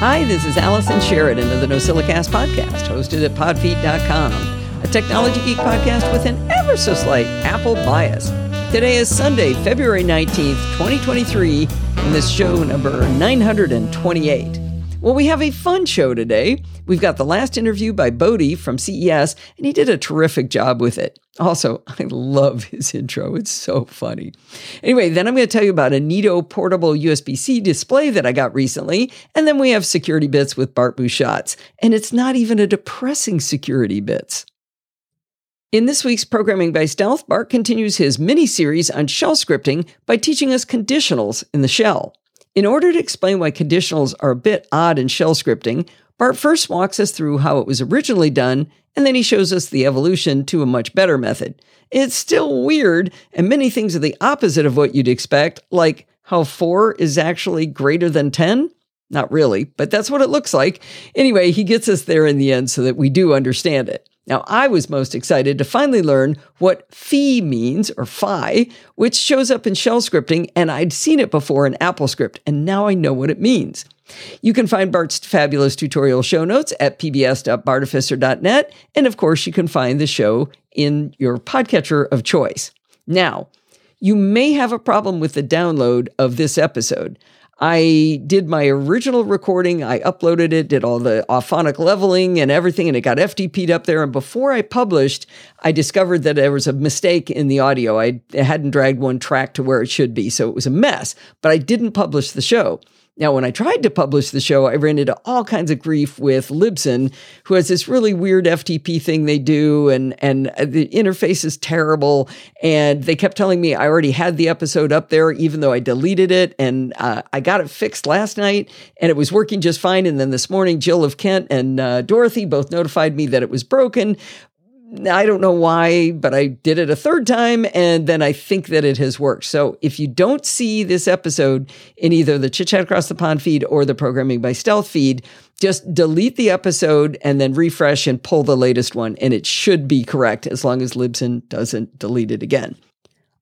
Hi, this is Allison Sheridan of the NosillaCast podcast, hosted at podfeet.com, a technology geek podcast with an ever so slight Apple bias. Today is Sunday, February 19th, 2023, and this show number 928. Well, we have a fun show today. We've got the last interview by Bodie from CES, and he did a terrific job with it. Also, I love his intro. It's so funny. Anyway, then I'm going to tell you about a Neato portable USB C display that I got recently. And then we have security bits with Bart Busschots. And it's not even a depressing security bits. In this week's Programming by Stealth, Bart continues his mini series on shell scripting by teaching us conditionals in the shell. In order to explain why conditionals are a bit odd in shell scripting, Bart first walks us through how it was originally done, and then he shows us the evolution to a much better method. It's still weird, and many things are the opposite of what you'd expect, like how 4 is actually greater than 10. Not really, but that's what it looks like. Anyway, he gets us there in the end so that we do understand it. Now, I was most excited to finally learn what fi means, or fi, which shows up in shell scripting, and I'd seen it before in AppleScript, and now I know what it means. You can find Bart's fabulous tutorial show notes at pbs.bartificer.net, and of course, you can find the show in your podcatcher of choice. Now, you may have a problem with the download of this episode. I did my original recording. I uploaded it, did all the auphonic leveling and everything, and it got FTP'd up there. And before I published, I discovered that there was a mistake in the audio. I hadn't dragged one track to where it should be. So it was a mess, but I didn't publish the show. Now, when I tried to publish the show, I ran into all kinds of grief with Libsyn, who has this really weird FTP thing they do, and and the interface is terrible. And they kept telling me I already had the episode up there, even though I deleted it. And uh, I got it fixed last night, and it was working just fine. And then this morning, Jill of Kent and uh, Dorothy both notified me that it was broken. I don't know why, but I did it a third time and then I think that it has worked. So if you don't see this episode in either the Chit Chat Across the Pond feed or the Programming by Stealth feed, just delete the episode and then refresh and pull the latest one. And it should be correct as long as Libsyn doesn't delete it again.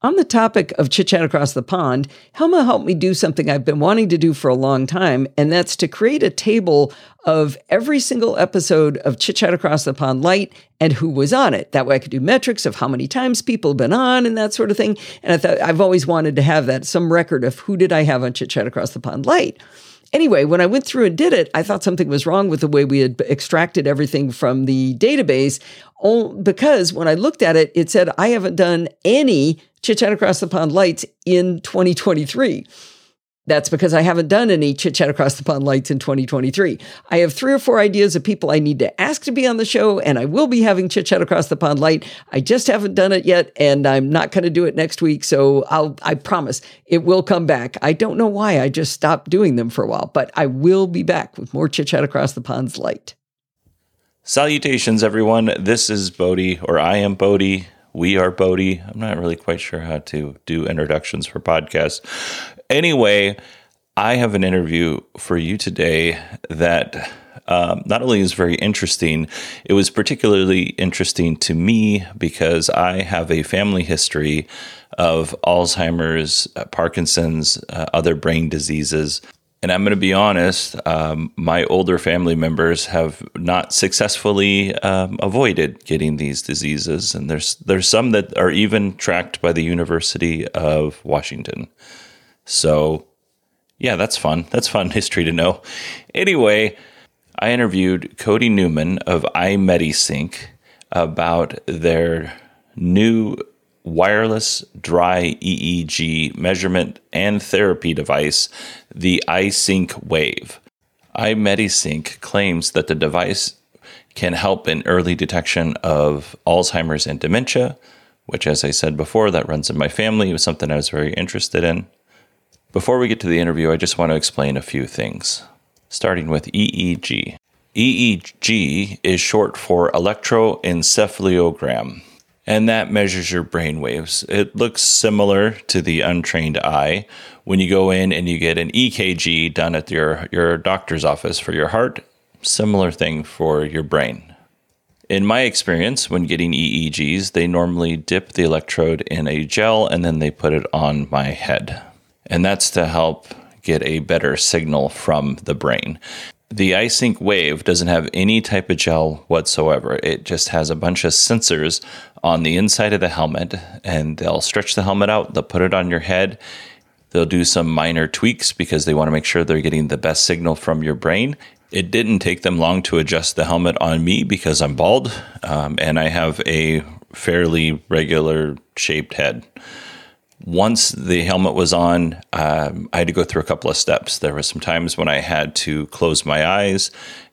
On the topic of chit chat across the pond, Helma helped me do something I've been wanting to do for a long time, and that's to create a table of every single episode of Chit Chat Across the Pond Light and who was on it. That way I could do metrics of how many times people have been on and that sort of thing. And I thought I've always wanted to have that, some record of who did I have on Chit Chat Across the Pond Light. Anyway, when I went through and did it, I thought something was wrong with the way we had extracted everything from the database. Because when I looked at it, it said I haven't done any Chit Chat Across the Pond lights in 2023. That's because I haven't done any chit chat across the pond lights in 2023. I have three or four ideas of people I need to ask to be on the show, and I will be having chit chat across the pond light. I just haven't done it yet, and I'm not going to do it next week. So I'll, I promise it will come back. I don't know why I just stopped doing them for a while, but I will be back with more chit chat across the pond's light. Salutations, everyone. This is Bodie, or I am Bodie. We are Bodie. I'm not really quite sure how to do introductions for podcasts. Anyway, I have an interview for you today that um, not only is very interesting, it was particularly interesting to me because I have a family history of Alzheimer's, uh, Parkinson's, uh, other brain diseases. And I'm going to be honest, um, my older family members have not successfully um, avoided getting these diseases. And there's, there's some that are even tracked by the University of Washington. So, yeah, that's fun. That's fun history to know. Anyway, I interviewed Cody Newman of iMedisync about their new wireless dry EEG measurement and therapy device, the iSync Wave. iMedisync claims that the device can help in early detection of Alzheimer's and dementia, which, as I said before, that runs in my family. It was something I was very interested in. Before we get to the interview, I just want to explain a few things, starting with EEG. EEG is short for electroencephalogram, and that measures your brain waves. It looks similar to the untrained eye when you go in and you get an EKG done at your, your doctor's office for your heart, similar thing for your brain. In my experience, when getting EEGs, they normally dip the electrode in a gel and then they put it on my head and that's to help get a better signal from the brain. The iSync Wave doesn't have any type of gel whatsoever. It just has a bunch of sensors on the inside of the helmet, and they'll stretch the helmet out, they'll put it on your head. They'll do some minor tweaks because they want to make sure they're getting the best signal from your brain. It didn't take them long to adjust the helmet on me because I'm bald um, and I have a fairly regular shaped head. Once the helmet was on, um, I had to go through a couple of steps. There were some times when I had to close my eyes,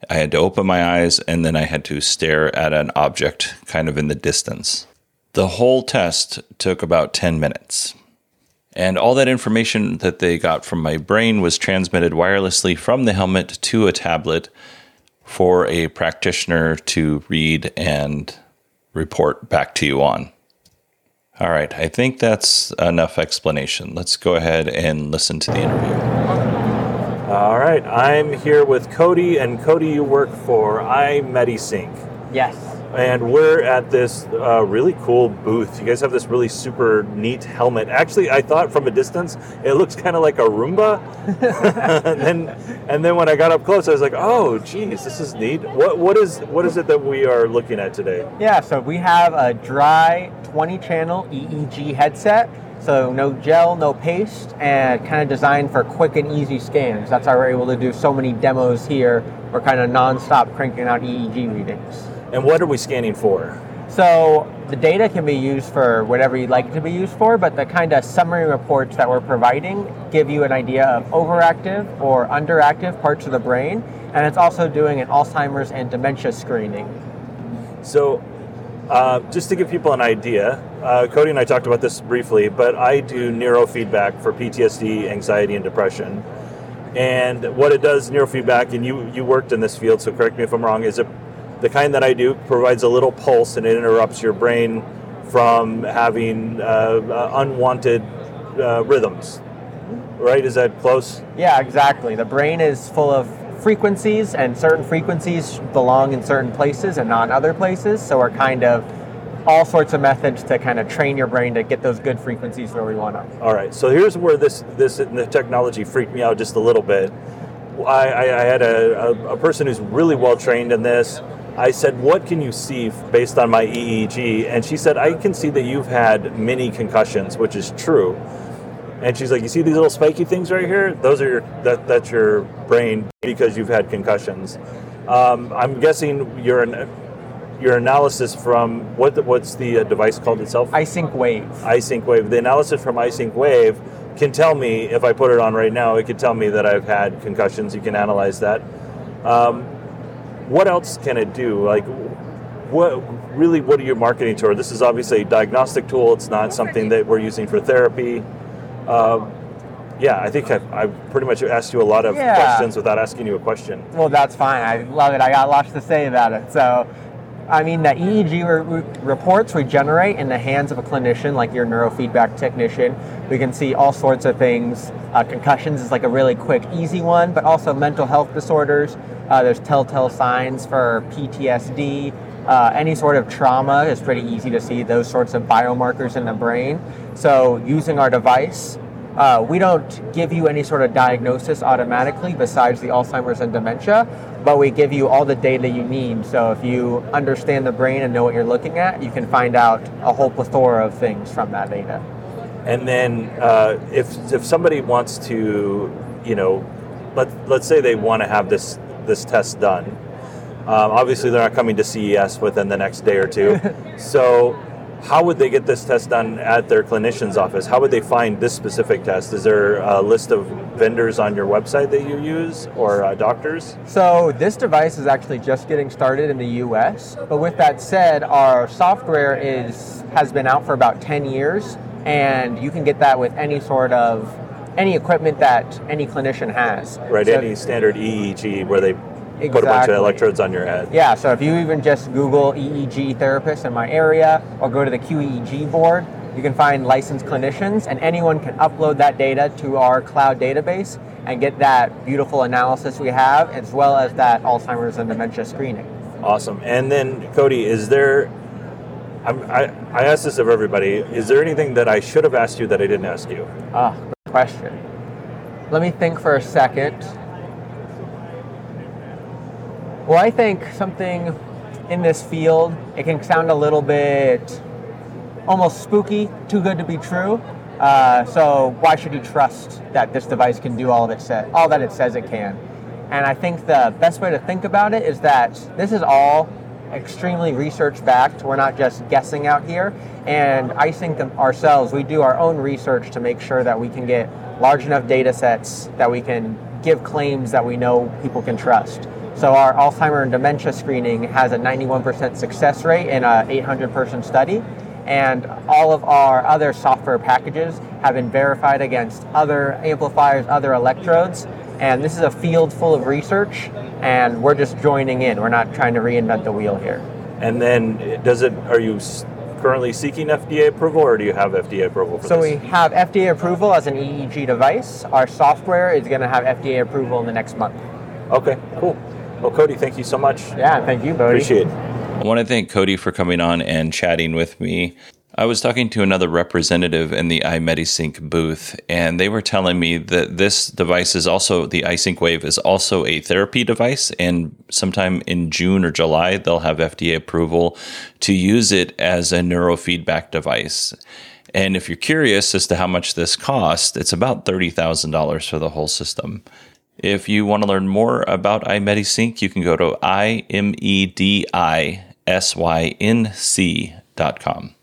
I had to open my eyes, and then I had to stare at an object kind of in the distance. The whole test took about 10 minutes. And all that information that they got from my brain was transmitted wirelessly from the helmet to a tablet for a practitioner to read and report back to you on. All right, I think that's enough explanation. Let's go ahead and listen to the interview. All right, I'm here with Cody, and Cody, you work for iMedisync. Yes. And we're at this uh, really cool booth. You guys have this really super neat helmet. Actually, I thought from a distance it looks kind of like a Roomba. and then, and then when I got up close, I was like, "Oh, geez, this is neat." What what is what is it that we are looking at today? Yeah, so we have a dry 20 channel EEG headset. So no gel, no paste, and kind of designed for quick and easy scans. That's how we're able to do so many demos here. We're kind of non-stop cranking out EEG readings. And what are we scanning for? So the data can be used for whatever you'd like it to be used for, but the kind of summary reports that we're providing give you an idea of overactive or underactive parts of the brain, and it's also doing an Alzheimer's and dementia screening. So, uh, just to give people an idea, uh, Cody and I talked about this briefly, but I do neurofeedback for PTSD, anxiety, and depression. And what it does, neurofeedback, and you you worked in this field, so correct me if I'm wrong, is it the kind that I do provides a little pulse and it interrupts your brain from having uh, uh, unwanted uh, rhythms. Right? Is that close? Yeah, exactly. The brain is full of frequencies, and certain frequencies belong in certain places and not other places. So we're kind of all sorts of methods to kind of train your brain to get those good frequencies where we want them. All right. So here's where this this the technology freaked me out just a little bit. I, I, I had a, a, a person who's really well trained in this I said, What can you see based on my EEG? And she said, I can see that you've had many concussions, which is true. And she's like, You see these little spiky things right here? Those are your, that, that's your brain because you've had concussions. Um, I'm guessing your, your analysis from what what's the uh, device called itself? iSync Wave. iSync Wave. The analysis from iSync Wave can tell me, if I put it on right now, it can tell me that I've had concussions. You can analyze that. Um, what else can it do? Like, what really? What are you marketing toward? This is obviously a diagnostic tool. It's not something that we're using for therapy. Uh, yeah, I think I've, I've, pretty much asked you a lot of yeah. questions without asking you a question. Well, that's fine. I love it. I got lots to say about it. So, I mean, the EEG re- reports we generate in the hands of a clinician, like your neurofeedback technician, we can see all sorts of things. Uh, concussions is like a really quick, easy one, but also mental health disorders. Uh, there's telltale signs for PTSD. Uh, any sort of trauma is pretty easy to see those sorts of biomarkers in the brain. So, using our device, uh, we don't give you any sort of diagnosis automatically besides the Alzheimer's and dementia, but we give you all the data you need. So, if you understand the brain and know what you're looking at, you can find out a whole plethora of things from that data. And then, uh, if if somebody wants to, you know, let let's say they want to have this this test done. Um, obviously, they're not coming to CES within the next day or two. so, how would they get this test done at their clinician's office? How would they find this specific test? Is there a list of vendors on your website that you use or uh, doctors? So, this device is actually just getting started in the US. But with that said, our software is has been out for about 10 years, and you can get that with any sort of any equipment that any clinician has. Right, so, any standard EEG where they exactly. put a bunch of electrodes on your head. Yeah, so if you even just Google EEG therapist in my area or go to the QEEG board, you can find licensed clinicians and anyone can upload that data to our cloud database and get that beautiful analysis we have as well as that Alzheimer's and dementia screening. Awesome. And then, Cody, is there I'm, i I, asked this of everybody. Is there anything that I should have asked you that I didn't ask you? Ah, question. Let me think for a second. Well, I think something in this field, it can sound a little bit almost spooky, too good to be true. Uh, so why should you trust that this device can do all of it sa- all that it says it can? And I think the best way to think about it is that this is all extremely research backed. We're not just guessing out here. And iSync ourselves, we do our own research to make sure that we can get large enough data sets that we can give claims that we know people can trust. So our Alzheimer and dementia screening has a 91% success rate in a 800 person study. And all of our other software packages have been verified against other amplifiers, other electrodes. And this is a field full of research, and we're just joining in. We're not trying to reinvent the wheel here. And then, does it? Are you currently seeking FDA approval, or do you have FDA approval for So this? we have FDA approval as an EEG device. Our software is going to have FDA approval in the next month. Okay, cool. Well, Cody, thank you so much. Yeah, thank you, Bodie. Appreciate it. I want to thank Cody for coming on and chatting with me. I was talking to another representative in the iMedisync booth, and they were telling me that this device is also the iSync Wave is also a therapy device, and sometime in June or July they'll have FDA approval to use it as a neurofeedback device. And if you're curious as to how much this costs, it's about thirty thousand dollars for the whole system. If you want to learn more about iMedisync, you can go to imedisync.com.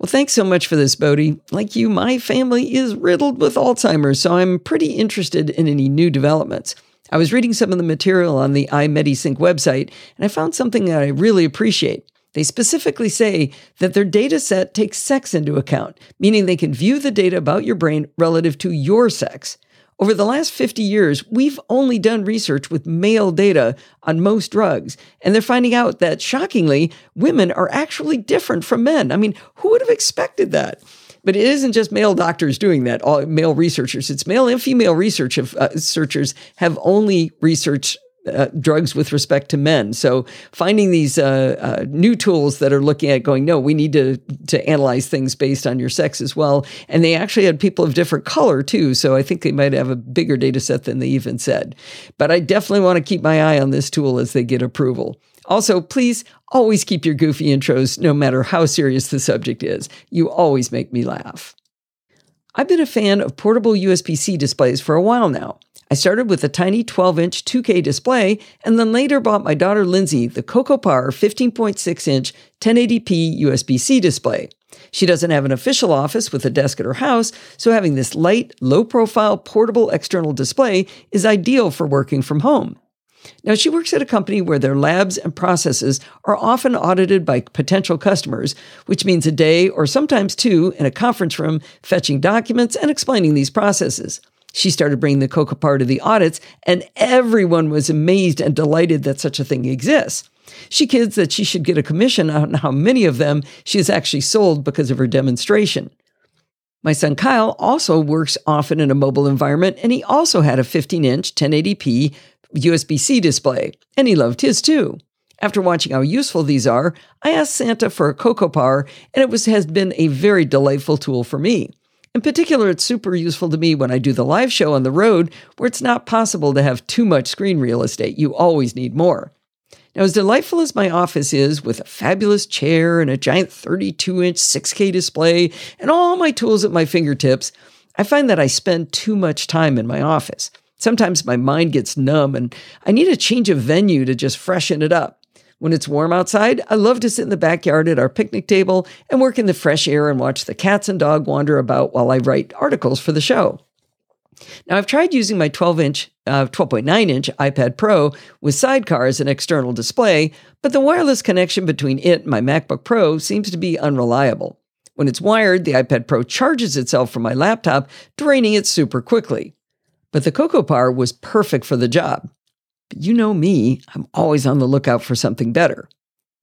Well, thanks so much for this, Bodie. Like you, my family is riddled with Alzheimer's, so I'm pretty interested in any new developments. I was reading some of the material on the iMedisync website, and I found something that I really appreciate. They specifically say that their data set takes sex into account, meaning they can view the data about your brain relative to your sex. Over the last 50 years, we've only done research with male data on most drugs, and they're finding out that shockingly, women are actually different from men. I mean, who would have expected that? But it isn't just male doctors doing that, all male researchers. It's male and female research have, uh, researchers have only researched uh, drugs with respect to men. So finding these uh, uh, new tools that are looking at going, no, we need to to analyze things based on your sex as well. And they actually had people of different color too. So I think they might have a bigger data set than they even said. But I definitely want to keep my eye on this tool as they get approval. Also, please always keep your goofy intros, no matter how serious the subject is. You always make me laugh. I've been a fan of portable USB C displays for a while now. I started with a tiny 12 inch 2K display and then later bought my daughter Lindsay the CocoPar 15.6 inch 1080p USB C display. She doesn't have an official office with a desk at her house, so having this light, low profile, portable external display is ideal for working from home. Now, she works at a company where their labs and processes are often audited by potential customers, which means a day or sometimes two in a conference room fetching documents and explaining these processes. She started bringing the CocoPar to the audits, and everyone was amazed and delighted that such a thing exists. She kids that she should get a commission on how many of them she has actually sold because of her demonstration. My son Kyle also works often in a mobile environment, and he also had a 15 inch 1080p USB C display, and he loved his too. After watching how useful these are, I asked Santa for a CocoPar, and it was, has been a very delightful tool for me. In particular, it's super useful to me when I do the live show on the road where it's not possible to have too much screen real estate. You always need more. Now, as delightful as my office is with a fabulous chair and a giant 32 inch 6K display and all my tools at my fingertips, I find that I spend too much time in my office. Sometimes my mind gets numb and I need a change of venue to just freshen it up. When it's warm outside, I love to sit in the backyard at our picnic table and work in the fresh air and watch the cats and dog wander about while I write articles for the show. Now, I've tried using my 12 inch, uh, 12.9 inch iPad Pro with Sidecar as an external display, but the wireless connection between it and my MacBook Pro seems to be unreliable. When it's wired, the iPad Pro charges itself from my laptop, draining it super quickly. But the CocoPar was perfect for the job. But you know me, I'm always on the lookout for something better.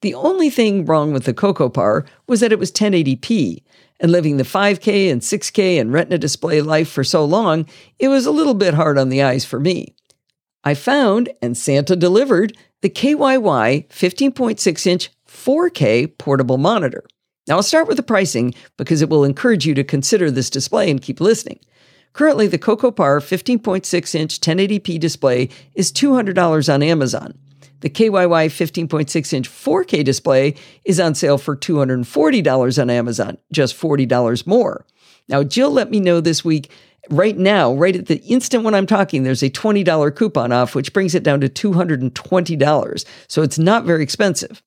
The only thing wrong with the CocoPar was that it was 1080p, and living the 5K and 6K and Retina display life for so long, it was a little bit hard on the eyes for me. I found, and Santa delivered, the KYY 15.6 inch 4K portable monitor. Now I'll start with the pricing because it will encourage you to consider this display and keep listening. Currently, the CocoPar 15.6 inch 1080p display is $200 on Amazon. The KYY 15.6 inch 4K display is on sale for $240 on Amazon, just $40 more. Now, Jill let me know this week, right now, right at the instant when I'm talking, there's a $20 coupon off, which brings it down to $220. So it's not very expensive.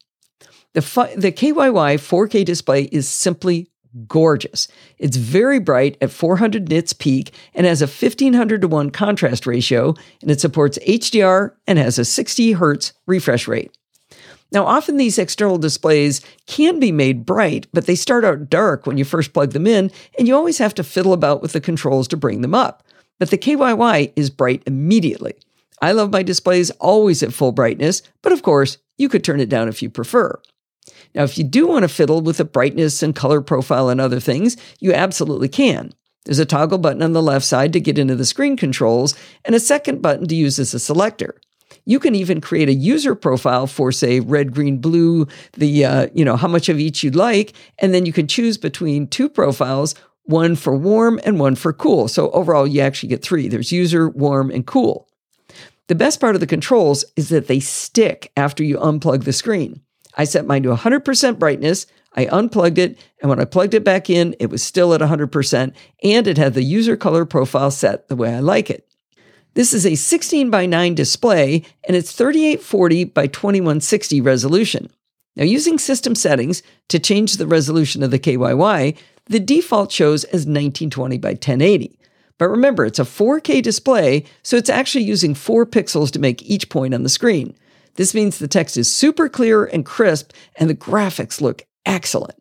The, fi- the KYY 4K display is simply gorgeous. It's very bright at 400 nits peak and has a 1500 to 1 contrast ratio, and it supports HDR and has a 60 hertz refresh rate. Now, often these external displays can be made bright, but they start out dark when you first plug them in, and you always have to fiddle about with the controls to bring them up. But the KYY is bright immediately. I love my displays always at full brightness, but of course, you could turn it down if you prefer. Now, if you do want to fiddle with the brightness and color profile and other things, you absolutely can. There's a toggle button on the left side to get into the screen controls and a second button to use as a selector. You can even create a user profile for, say, red, green, blue, the, uh, you know, how much of each you'd like. And then you can choose between two profiles, one for warm and one for cool. So overall, you actually get three there's user, warm, and cool. The best part of the controls is that they stick after you unplug the screen. I set mine to 100% brightness. I unplugged it, and when I plugged it back in, it was still at 100%, and it had the user color profile set the way I like it. This is a 16 by 9 display, and it's 3840 by 2160 resolution. Now, using system settings to change the resolution of the KYY, the default shows as 1920 by 1080. But remember, it's a 4K display, so it's actually using 4 pixels to make each point on the screen. This means the text is super clear and crisp, and the graphics look excellent.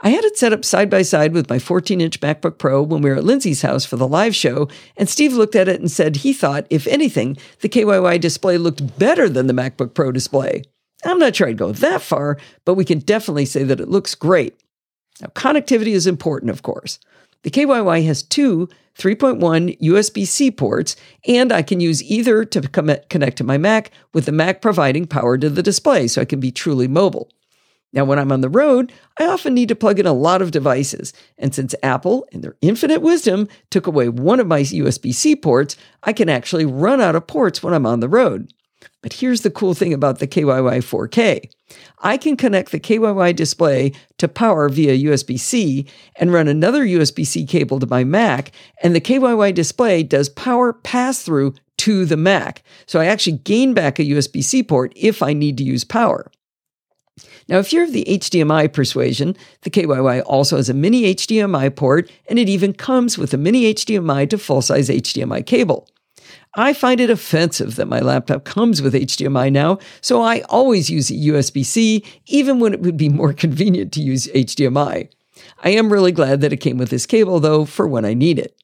I had it set up side by side with my 14 inch MacBook Pro when we were at Lindsay's house for the live show, and Steve looked at it and said he thought, if anything, the KYY display looked better than the MacBook Pro display. I'm not sure I'd go that far, but we can definitely say that it looks great. Now, connectivity is important, of course. The KYY has two 3.1 USB C ports, and I can use either to connect to my Mac, with the Mac providing power to the display so I can be truly mobile. Now, when I'm on the road, I often need to plug in a lot of devices. And since Apple, in their infinite wisdom, took away one of my USB C ports, I can actually run out of ports when I'm on the road. But here's the cool thing about the KYY 4K I can connect the KYY display to power via USB C and run another USB C cable to my Mac, and the KYY display does power pass through to the Mac. So I actually gain back a USB C port if I need to use power. Now, if you're of the HDMI persuasion, the KYY also has a mini HDMI port, and it even comes with a mini HDMI to full size HDMI cable. I find it offensive that my laptop comes with HDMI now, so I always use USB C, even when it would be more convenient to use HDMI. I am really glad that it came with this cable, though, for when I need it.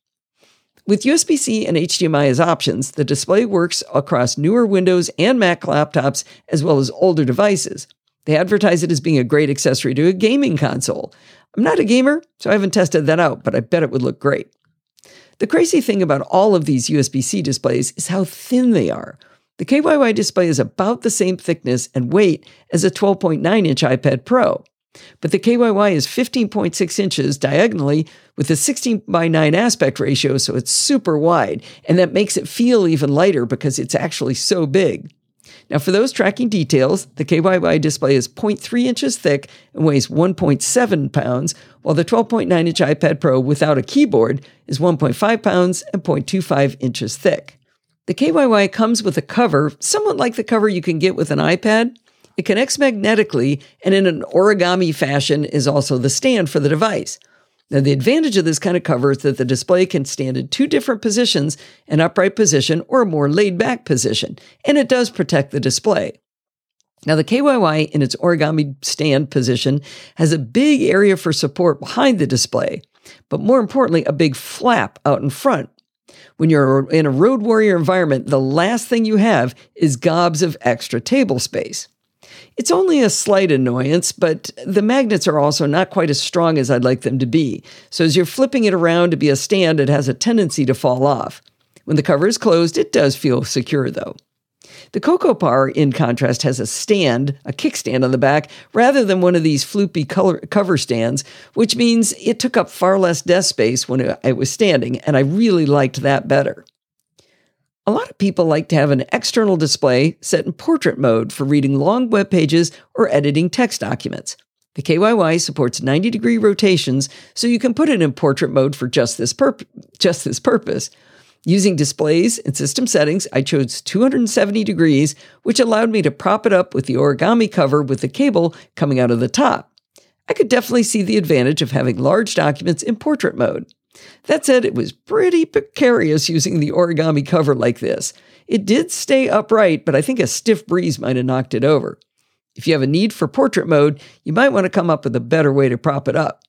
With USB C and HDMI as options, the display works across newer Windows and Mac laptops as well as older devices. They advertise it as being a great accessory to a gaming console. I'm not a gamer, so I haven't tested that out, but I bet it would look great. The crazy thing about all of these USB C displays is how thin they are. The KYY display is about the same thickness and weight as a 12.9 inch iPad Pro. But the KYY is 15.6 inches diagonally with a 16 by 9 aspect ratio, so it's super wide, and that makes it feel even lighter because it's actually so big. Now, for those tracking details, the KYY display is 0.3 inches thick and weighs 1.7 pounds, while the 12.9 inch iPad Pro without a keyboard is 1.5 pounds and 0.25 inches thick. The KYY comes with a cover, somewhat like the cover you can get with an iPad. It connects magnetically and in an origami fashion is also the stand for the device. Now, the advantage of this kind of cover is that the display can stand in two different positions an upright position or a more laid back position, and it does protect the display. Now, the KYY in its origami stand position has a big area for support behind the display, but more importantly, a big flap out in front. When you're in a road warrior environment, the last thing you have is gobs of extra table space. It's only a slight annoyance, but the magnets are also not quite as strong as I'd like them to be. So as you're flipping it around to be a stand, it has a tendency to fall off. When the cover is closed, it does feel secure though. The CocoPar, in contrast, has a stand, a kickstand on the back, rather than one of these floopy color, cover stands, which means it took up far less desk space when it was standing, and I really liked that better. A lot of people like to have an external display set in portrait mode for reading long web pages or editing text documents. The KYY supports 90 degree rotations, so you can put it in portrait mode for just this, just this purpose. Using displays and system settings, I chose 270 degrees, which allowed me to prop it up with the origami cover with the cable coming out of the top. I could definitely see the advantage of having large documents in portrait mode. That said, it was pretty precarious using the origami cover like this. It did stay upright, but I think a stiff breeze might have knocked it over. If you have a need for portrait mode, you might want to come up with a better way to prop it up.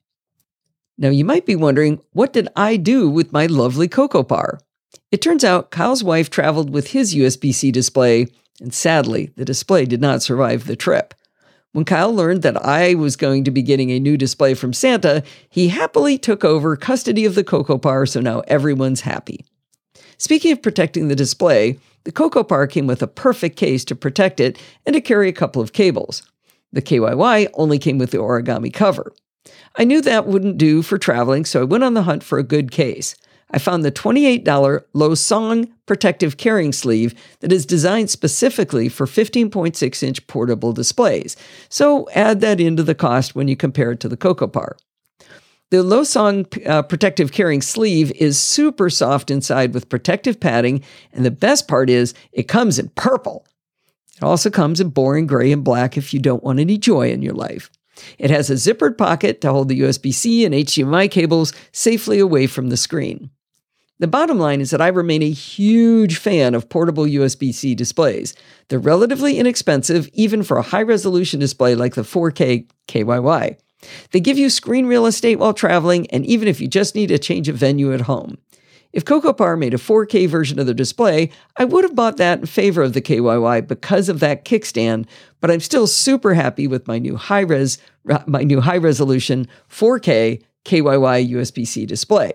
Now, you might be wondering, what did I do with my lovely CocoPar? It turns out Kyle's wife traveled with his USB C display, and sadly, the display did not survive the trip. When Kyle learned that I was going to be getting a new display from Santa, he happily took over custody of the CocoPar, so now everyone's happy. Speaking of protecting the display, the CocoPar came with a perfect case to protect it and to carry a couple of cables. The KYY only came with the origami cover. I knew that wouldn't do for traveling, so I went on the hunt for a good case. I found the $28 Losong protective carrying sleeve that is designed specifically for 15.6 inch portable displays. So add that into the cost when you compare it to the CocoPar. The Losong uh, protective carrying sleeve is super soft inside with protective padding, and the best part is it comes in purple. It also comes in boring gray and black if you don't want any joy in your life. It has a zippered pocket to hold the USB C and HDMI cables safely away from the screen. The bottom line is that I remain a huge fan of portable USB C displays. They're relatively inexpensive, even for a high resolution display like the 4K KYY. They give you screen real estate while traveling, and even if you just need a change of venue at home. If CocoPar made a 4K version of the display, I would have bought that in favor of the KYY because of that kickstand, but I'm still super happy with my new high res uh, my new high resolution 4K KYY USB-C display.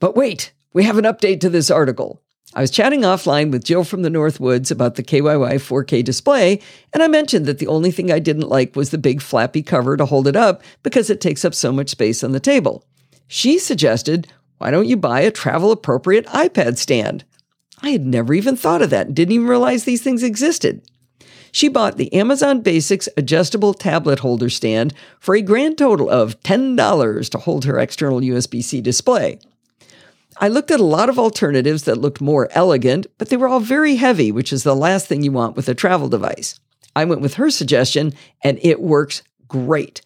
But wait, we have an update to this article. I was chatting offline with Jill from the Northwoods about the KYY 4K display, and I mentioned that the only thing I didn't like was the big flappy cover to hold it up because it takes up so much space on the table. She suggested, why don't you buy a travel appropriate iPad stand? I had never even thought of that and didn't even realize these things existed. She bought the Amazon Basics adjustable tablet holder stand for a grand total of $10 to hold her external USB C display. I looked at a lot of alternatives that looked more elegant, but they were all very heavy, which is the last thing you want with a travel device. I went with her suggestion, and it works great.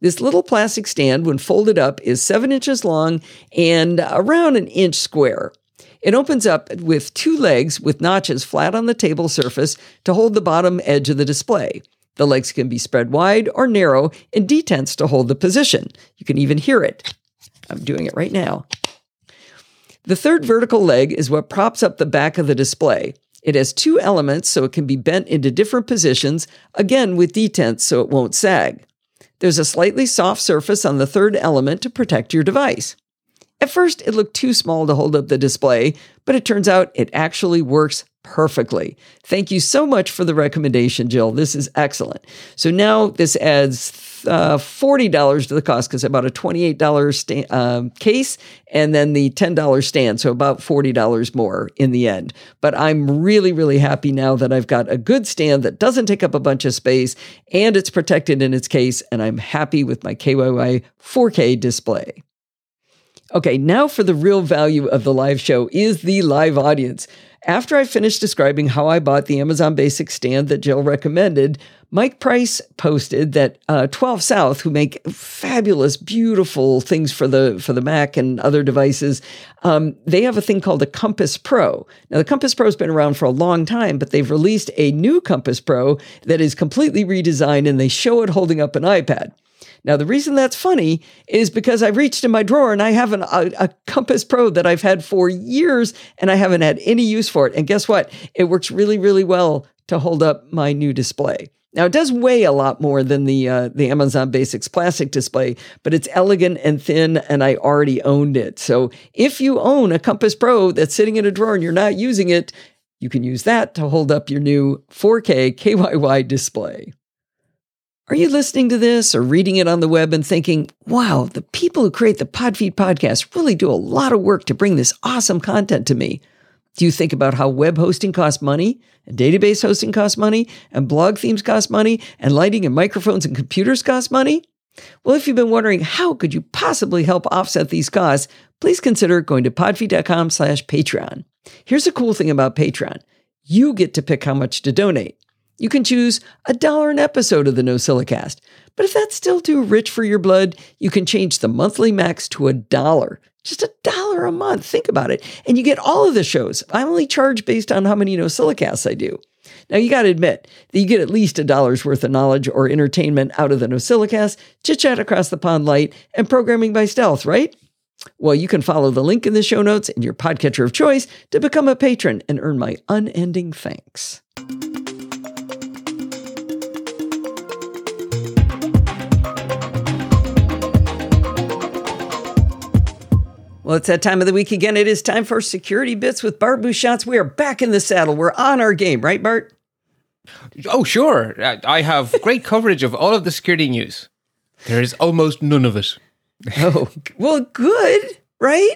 This little plastic stand, when folded up, is seven inches long and around an inch square. It opens up with two legs with notches flat on the table surface to hold the bottom edge of the display. The legs can be spread wide or narrow and detents to hold the position. You can even hear it. I'm doing it right now. The third vertical leg is what props up the back of the display. It has two elements so it can be bent into different positions, again with detents so it won't sag. There's a slightly soft surface on the third element to protect your device. At first, it looked too small to hold up the display, but it turns out it actually works perfectly. Thank you so much for the recommendation, Jill. This is excellent. So now this adds uh, $40 to the cost because I bought a $28 sta- uh, case and then the $10 stand. So about $40 more in the end. But I'm really, really happy now that I've got a good stand that doesn't take up a bunch of space and it's protected in its case. And I'm happy with my KYY 4K display. Okay, now for the real value of the live show is the live audience. After I finished describing how I bought the Amazon Basic stand that Jill recommended, Mike Price posted that uh, 12 South, who make fabulous, beautiful things for the for the Mac and other devices, um, they have a thing called the Compass Pro. Now, the Compass Pro has been around for a long time, but they've released a new Compass Pro that is completely redesigned, and they show it holding up an iPad. Now, the reason that's funny is because I reached in my drawer and I have an, a, a, Compass Pro that I've had for years and I haven't had any use for it. And guess what? It works really, really well to hold up my new display. Now it does weigh a lot more than the uh, the Amazon Basics plastic display, but it's elegant and thin, and I already owned it. So if you own a Compass Pro that's sitting in a drawer and you're not using it, you can use that to hold up your new 4K KYY display. Are you listening to this or reading it on the web and thinking, wow, the people who create the Podfeed podcast really do a lot of work to bring this awesome content to me? Do you think about how web hosting costs money, and database hosting costs money, and blog themes cost money, and lighting and microphones and computers cost money? Well, if you've been wondering how could you possibly help offset these costs, please consider going to podfeed.com slash Patreon. Here's the cool thing about Patreon. You get to pick how much to donate. You can choose a dollar an episode of the NosillaCast. But if that's still too rich for your blood, you can change the monthly max to a dollar. Just a dollar a month. Think about it. And you get all of the shows. I only charge based on how many NosillaCasts I do. Now, you got to admit that you get at least a dollar's worth of knowledge or entertainment out of the NosillaCast, chit chat across the pond light, and programming by stealth, right? Well, you can follow the link in the show notes in your podcatcher of choice to become a patron and earn my unending thanks. Well, it's that time of the week again. It is time for Security Bits with Bart Busschots. We are back in the saddle. We're on our game, right, Bart? Oh, sure. I have great coverage of all of the security news. There is almost none of it. Oh, well, good, right?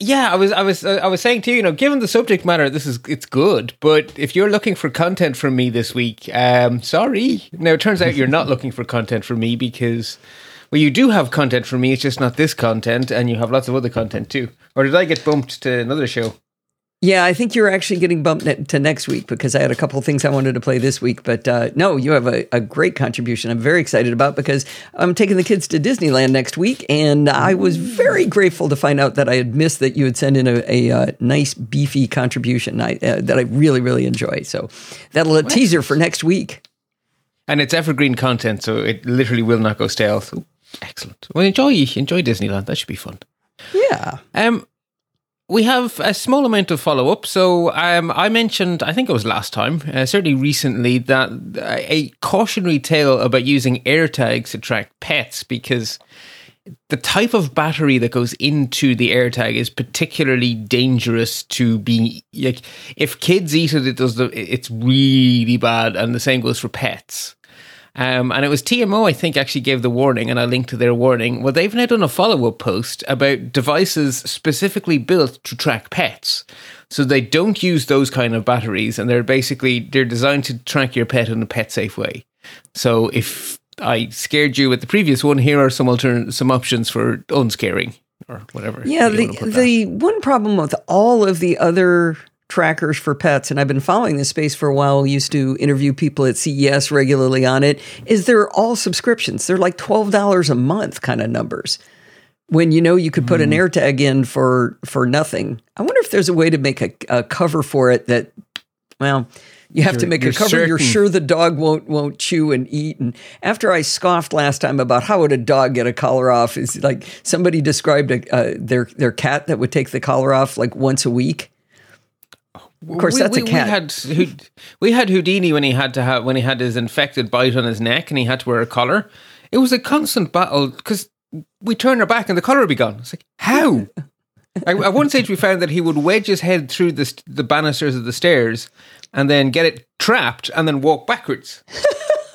Yeah, I was, I was, uh, I was saying to you, you know, given the subject matter, this is it's good. But if you're looking for content from me this week, um, sorry. Now it turns out you're not looking for content from me because, well, you do have content for me. It's just not this content, and you have lots of other content too. Or did I get bumped to another show? Yeah, I think you're actually getting bumped ne- to next week because I had a couple of things I wanted to play this week. But uh, no, you have a, a, great contribution. I'm very excited about because I'm taking the kids to Disneyland next week, and I was very grateful to find out that I had missed that you had sent in a, a, a nice beefy contribution I, uh, that I really really enjoy. So that'll a what? teaser for next week. And it's evergreen content, so it literally will not go stale. So excellent. Well, enjoy enjoy Disneyland. That should be fun. Yeah. Um, we have a small amount of follow up. So um, I mentioned, I think it was last time, uh, certainly recently, that a cautionary tale about using AirTags to track pets because the type of battery that goes into the AirTag is particularly dangerous to be like if kids eat it, it does the, it's really bad, and the same goes for pets. Um, and it was TMO, I think, actually gave the warning, and I linked to their warning. Well, they've now done a follow up post about devices specifically built to track pets. So they don't use those kind of batteries, and they're basically they're designed to track your pet in a pet safe way. So if I scared you with the previous one, here are some altern- some options for unscaring or whatever. Yeah, the the one problem with all of the other trackers for pets, and I've been following this space for a while. We used to interview people at CES regularly on it. Is they're all subscriptions? They're like twelve dollars a month kind of numbers. When you know you could put mm. an. AirTag in for for nothing. I wonder if there's a way to make a, a cover for it that, well, you have you're, to make a cover certain. you're sure the dog won't won't chew and eat. And after I scoffed last time about how would a dog get a collar off, is like somebody described a, uh, their their cat that would take the collar off like once a week. Of course, we, that's we, a cat. We had, we had Houdini when he had to have when he had his infected bite on his neck and he had to wear a collar. It was a constant battle because we turn our back and the collar would be gone. It's like how. At one stage, we found that he would wedge his head through the, the banisters of the stairs and then get it trapped and then walk backwards.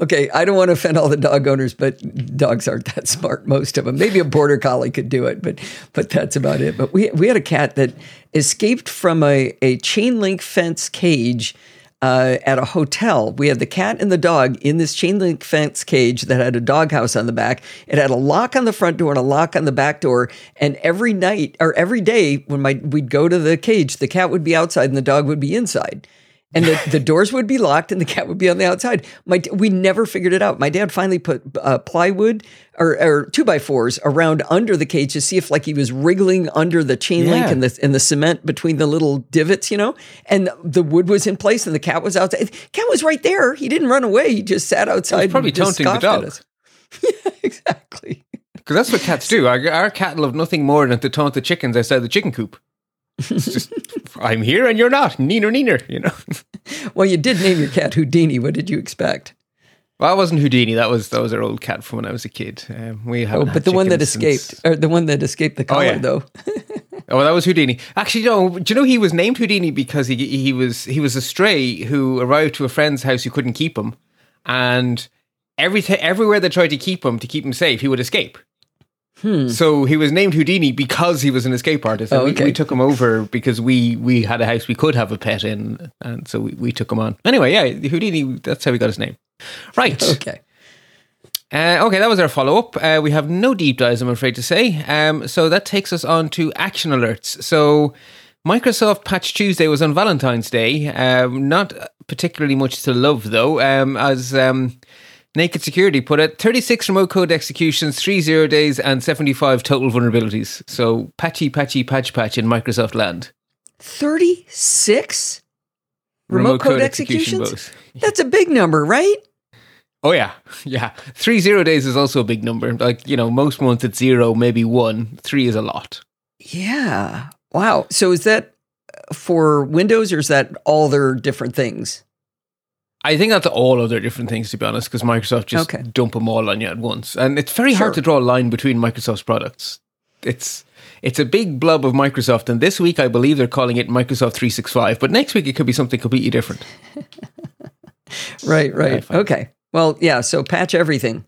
okay, I don't want to offend all the dog owners, but dogs aren't that smart. Most of them. Maybe a border collie could do it, but but that's about it. But we we had a cat that escaped from a, a chain link fence cage. Uh, at a hotel. We had the cat and the dog in this chain link fence cage that had a doghouse on the back. It had a lock on the front door and a lock on the back door. And every night or every day when my we'd go to the cage, the cat would be outside and the dog would be inside and the, the doors would be locked and the cat would be on the outside. My we never figured it out. My dad finally put uh, plywood or, or, two by fours around under the cage to see if like he was wriggling under the chain yeah. link and the and the cement between the little divots, you know. And the wood was in place and the cat was outside. The cat was right there. He didn't run away. He just sat outside. probably taunting the dog. yeah, exactly. Because that's what cats do. Our, our cat love nothing more than to taunt the chickens outside the chicken coop. Just, I'm here and you're not. Neener, neener, you know. well, you did name your cat Houdini. What did you expect? Well, that wasn't Houdini. That was that was our old cat from when I was a kid. Um, we oh, but the one that escaped, since... or the one that escaped the collar, oh, yeah. though. oh, that was Houdini. Actually, no. Do you know he was named Houdini because he he was he was a stray who arrived to a friend's house who couldn't keep him, and every t- everywhere they tried to keep him to keep him safe, he would escape. So he was named Houdini because he was an escape artist. And Oh, we- okay. we, took him over because we we had a house we could have a pet in, and so we, we took him on. Anyway, yeah, Houdini. That's how he got his name. Right. Okay. Uh, okay, that was our follow up. Uh, we have no deep dives, I'm afraid to say. Um, so that takes us on to action alerts. So Microsoft Patch Tuesday was on Valentine's Day. Um, not particularly much to love, though, um, as um, Naked Security put it 36 remote code executions, three zero days, and 75 total vulnerabilities. So patchy, patchy, patch, patch in Microsoft land. 36 remote, code, execution executions? That's a big number, right? Oh yeah, yeah. Three zero days is also a big number. Like you know, most months it's zero, maybe one. Three is a lot. Yeah. Wow. So is that for Windows or is that all their different things? I think that's all other different things, to be honest, because Microsoft just Okay. dump them all on you at once, and it's very hard to draw a line between Microsoft's products. It's it's a big blob of Microsoft, and this week I believe they're calling it Microsoft 365, but next week it could be something completely different. Right, right. fine. Okay. Well, yeah. So patch everything.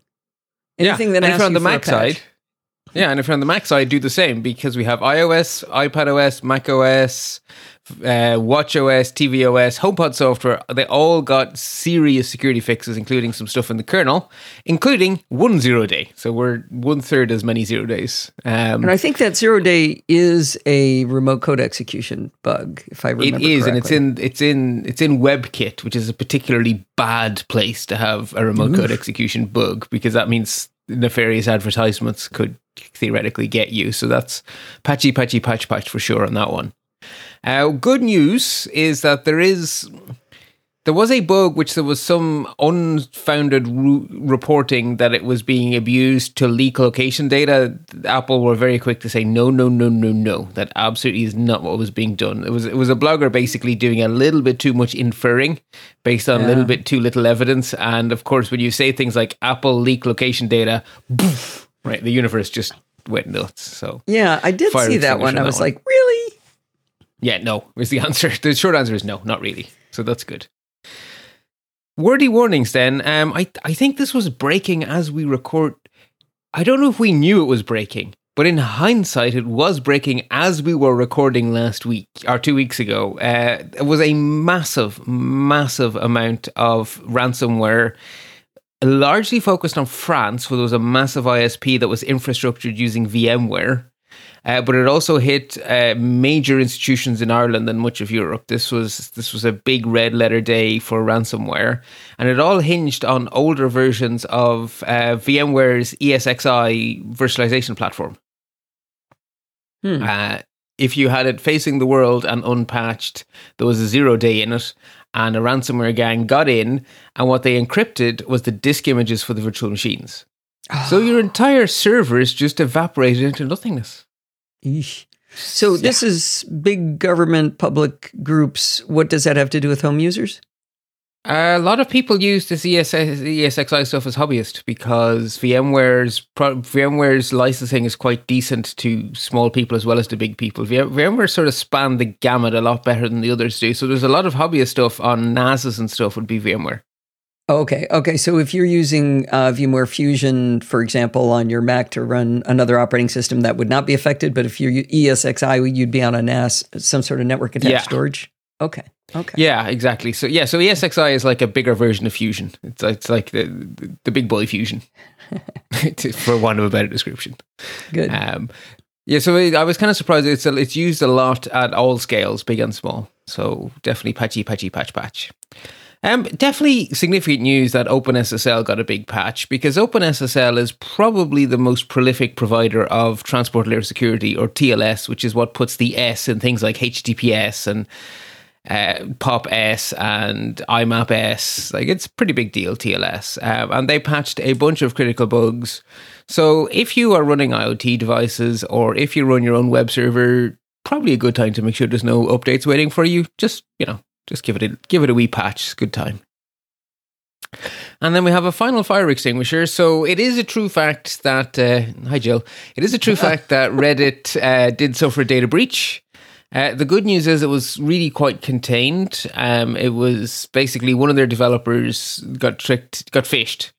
Anything that and if asks on the Mac side, yeah, and if you're on the Mac side, do the same because we have iOS, iPad OS, Mac OS, uh, Watch OS, TV OS, HomePod software. They all got serious security fixes, including some stuff in the kernel, including one zero day. So we're one third as many zero days. Um, And I think that zero day is a remote code execution bug, if I remember. It is, and it's in it's in it's in WebKit, which is a particularly bad place to have a remote code execution bug because that means nefarious advertisements could theoretically get you. So that's patchy, patchy, patch, patch for sure on that one. Uh, good news is that there is there was a bug which there was some unfounded ru- reporting that it was being abused to leak location data. Apple were very quick to say no, no, no, no, no. That absolutely is not what was being done. It was it was a blogger basically doing a little bit too much inferring based on a little bit too little evidence. And of course, when you say things like Apple leak location data, poof, right, the universe just went nuts. So yeah, I did see that one. I was one. like, really? Yeah, no is the answer. The short answer is no, not really. So that's good. Worthy warnings then. Um, I I think this was breaking as we record. I don't know if we knew it was breaking, but in hindsight, it was breaking as we were recording last week or two weeks ago. Uh, it was a massive, massive amount of ransomware largely focused on France, where there was a massive ISP that was infrastructured using VMware. Uh, but it also hit uh, major institutions in Ireland and much of Europe. This was this was a big red letter day for ransomware, and it all hinged on older versions of uh, VMware's ESXi virtualization platform. Hmm. Uh, if you had it facing the world and unpatched, there was a zero day in it, and a ransomware gang got in, and what they encrypted was the disk images for the virtual machines. So your entire server is just evaporated into nothingness. Eesh. So this is big government public groups. What does that have to do with home users? A lot of people use this ESXi stuff as hobbyists because VMware's pro- VMware's licensing is quite decent to small people as well as to big people. VMware sort of span the gamut a lot better than the others do. So there's a lot of hobbyist stuff on NASs and stuff would be VMware. Okay, okay. So if you're using uh, VMware Fusion, for example, on your Mac to run another operating system, that would not be affected. But if you're ESXi, you'd be on a NAS, some sort of network attached Yeah. storage. Okay, okay. Yeah, exactly. So yeah, so ESXi is like a bigger version of Fusion. It's it's like the the, big boy Fusion, for want of a better description. Good. Um, yeah, so I was kind of surprised. It's it's used a lot at all scales, big and small. So definitely patchy, patchy, patch, patch. Um, definitely significant news that OpenSSL got a big patch because OpenSSL is probably the most prolific provider of transport layer security or TLS, which is what puts the S in things like HTTPS and uh, POP S and IMAP S. Like it's a pretty big deal, TLS. Um, and they patched a bunch of critical bugs. So if you are running IoT devices or if you run your own web server, probably a good time to make sure there's no updates waiting for you. Just, you know, just give it a give it a wee patch. It's good time. And then we have a final fire extinguisher. So it is a true fact that uh, hi Jill. It is a true fact that Reddit uh, did suffer a data breach. Uh, the good news is it was really quite contained. Um, it was basically one of their developers got tricked, got phished,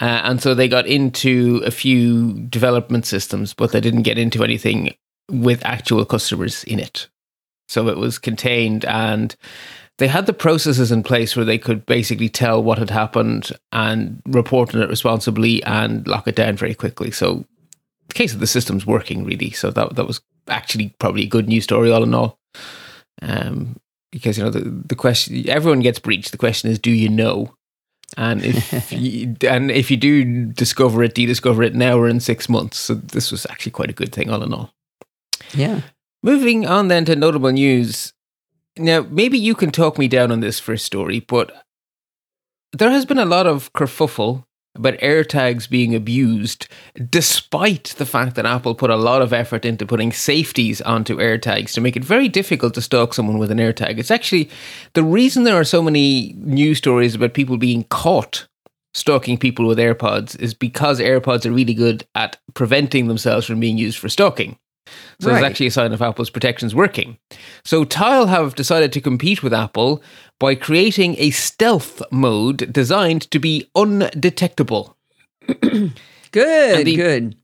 Uh, and so they got into a few development systems, but they didn't get into anything with actual customers in it. So it was contained and they had the processes in place where they could basically tell what had happened and report on it responsibly and lock it down very quickly. So the case of the system's working really. So that that was actually probably a good news story all in all. Um, because you know the the question everyone gets breached. The question is, do you know? And if you, and if you do discover it, do you discover it now or in six months? So this was actually quite a good thing all in all. Yeah. Moving on then to notable news. Now, maybe you can talk me down on this first story, but there has been a lot of kerfuffle about AirTags being abused, despite the fact that Apple put a lot of effort into putting safeties onto AirTags to make it very difficult to stalk someone with an AirTag. It's actually the reason there are so many news stories about people being caught stalking people with AirPods is because AirPods are really good at preventing themselves from being used for stalking. So Right. it's actually a sign of Apple's protections working. So Tile have decided to compete with Apple by creating a stealth mode designed to be undetectable. Good. the- good.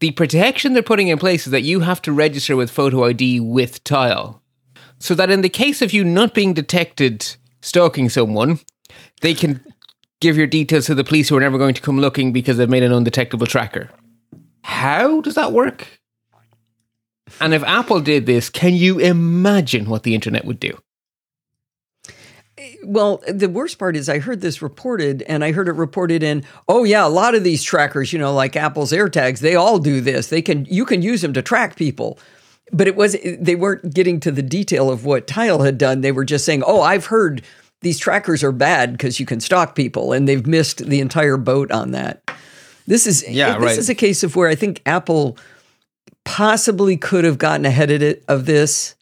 The protection they're putting in place is that you have to register with Photo ID with Tile. So that in the case of you not being detected stalking someone, they can give your details to the police who are never going to come looking because they've made an undetectable tracker. How does that work? And if Apple did this, can you imagine what the internet would do? Well, the worst part is I heard this reported and I heard it reported in, oh yeah, a lot of these trackers, you know, like Apple's AirTags, they all do this. They can you can use them to track people. But it was they weren't getting to the detail of what Tile had done. They were just saying, "Oh, I've heard these trackers are bad because you can stalk people." And they've missed the entire boat on that. This is Yeah, this right. is a case of where I think Apple possibly could have gotten ahead of it of this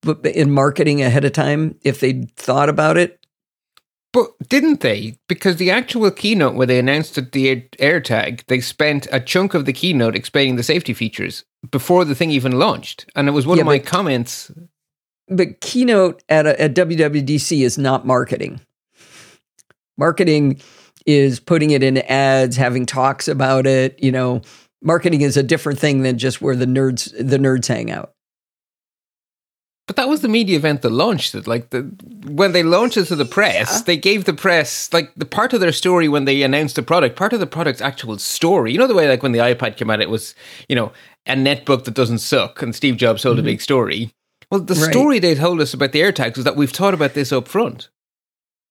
but in marketing ahead of time if they'd thought about it. But didn't they? Because the actual keynote where they announced the AirTag, they spent a chunk of the keynote explaining the safety features before the thing even launched. And it was one Yeah, of my but- comments. But keynote at, a, at WWDC is not marketing. Marketing is putting it in ads, having talks about it. You know, marketing is a different thing than just where the nerds the nerds hang out. But that was the media event that launched it. Like the when they launched it to the press, they gave the press like the part of their story when they announced the product, part of the product's actual story. You know the way like when the iPad came out, it was, you know, a netbook that doesn't suck and Steve Jobs told a mm-hmm. big story. Well, the Right. story they told us about the AirTags was that we've thought about this up front.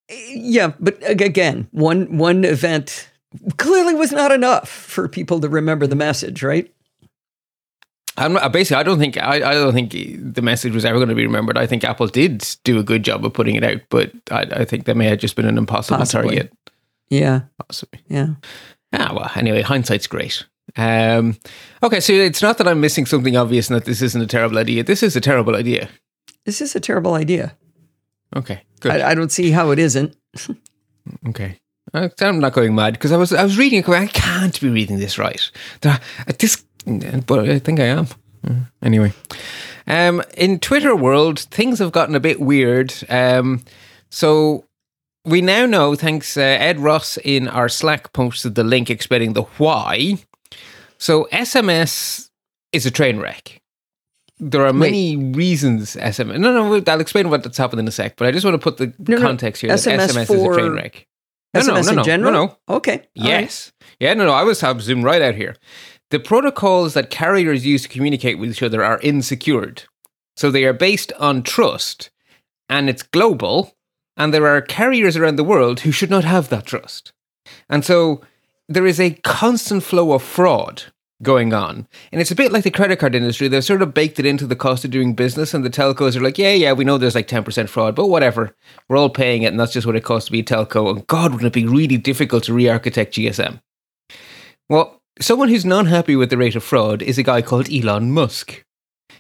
Eh, yeah, but again, one one event clearly was not enough for people to remember the message, right? I'm not, basically, I don't think I, I don't think the message was ever going to be remembered. I think Apple did do a good job of putting it out, but I, I think they may have just been an impossible Possibly. target. Yeah, Possibly. yeah. Ah, well, anyway, hindsight's great. Um, okay, so it's not that I'm missing something obvious and that this isn't a terrible idea. This is a terrible idea. This is a terrible idea. Okay, good. I, I don't see how it isn't. okay. I'm not going mad because I was I was reading it. going, I can't be reading this right. This, but I think I am. Uh, Anyway, um, in Twitter world, things have gotten a bit weird. Um, so we now know, thanks uh, Ed Ross in our Slack posted the link explaining the why. So SMS is a train wreck. There are many reasons SMS. No, no, I'll explain what's happened in a sec. But I just want to put the No, no, context here. that SMS SMS is a train wreck. No, SMS no, no, in no, general? no, no. Okay. all right. Yes. Yeah, no, no. I was have zoomed right out here. The protocols that carriers use to communicate with each other are insecured. So they are based on trust and it's global. And there are carriers around the world who should not have that trust. And so there is a constant flow of fraud going on. And it's a bit like the credit card industry. They've sort of baked it into the cost of doing business. And the telcos are like, yeah, yeah, we know there's like 10% fraud, but whatever. We're all paying it. And that's just what it costs to be a telco. And God, wouldn't it be really difficult to re architect GSM? Well, someone who's not happy with the rate of fraud is a guy called Elon Musk.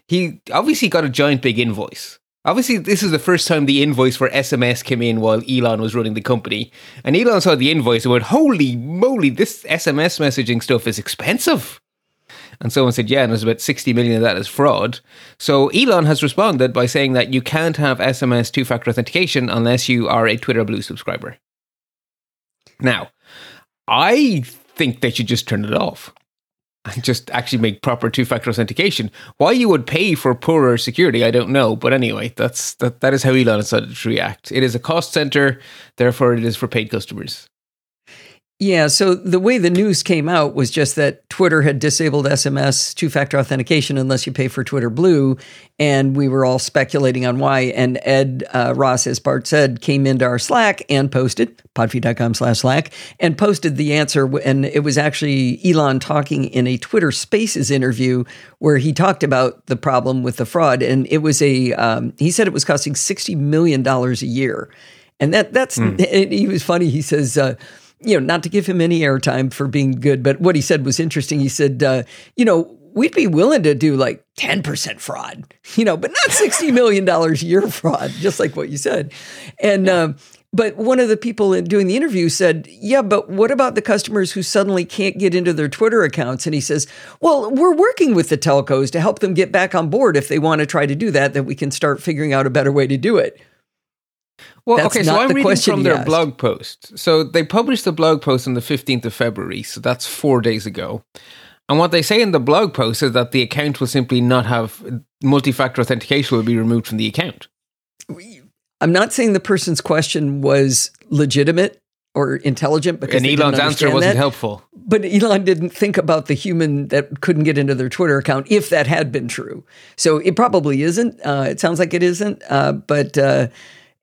He obviously got a giant big invoice. Obviously, this is the first time the invoice for SMS came in while Elon was running the company. And Elon saw the invoice and went, Holy moly, this SMS messaging stuff is expensive. And someone said, Yeah, and there's about 60 million of that is fraud. So Elon has responded by saying that you can't have SMS two factor authentication unless you are a Twitter Blue subscriber. Now, I think they should just turn it off and just actually make proper two-factor authentication. Why you would pay for poorer security, I don't know. But anyway, that's that. That is how Elon decided to react. It is a cost center, therefore it is for paid customers. Yeah, so the way the news came out was just that Twitter had disabled SMS two factor authentication unless you pay for Twitter Blue. And we were all speculating on why. And Ed uh, Ross, as Bart said, came into our Slack and posted, podfeet.com slash Slack, and posted the answer. And it was actually Elon talking in a Twitter Spaces interview where he talked about the problem with the fraud. And it was a, um, he said it was costing $60 million a year. And that that's, mm. he was funny. He says, uh, you know, not to give him any airtime for being good, but what he said was interesting. He said, uh, you know, we'd be willing to do like 10% fraud, you know, but not $60 million a year fraud, just like what you said. And, um, but one of the people in doing the interview said, Yeah, but what about the customers who suddenly can't get into their Twitter accounts? And he says, Well, we're working with the telcos to help them get back on board if they want to try to do that, that we can start figuring out a better way to do it. Well, That's okay, so I'm reading from their asked. blog post. So they published the blog post on the 15th of February, so that's four days ago. And what they say in the blog post is that the account will simply not have multi factor authentication, will be removed from the account. I'm not saying the person's question was legitimate or intelligent because and Elon's answer wasn't that. helpful. But Elon didn't think about the human that couldn't get into their Twitter account if that had been true. So it probably isn't. Uh, it sounds like it isn't. Uh, but uh,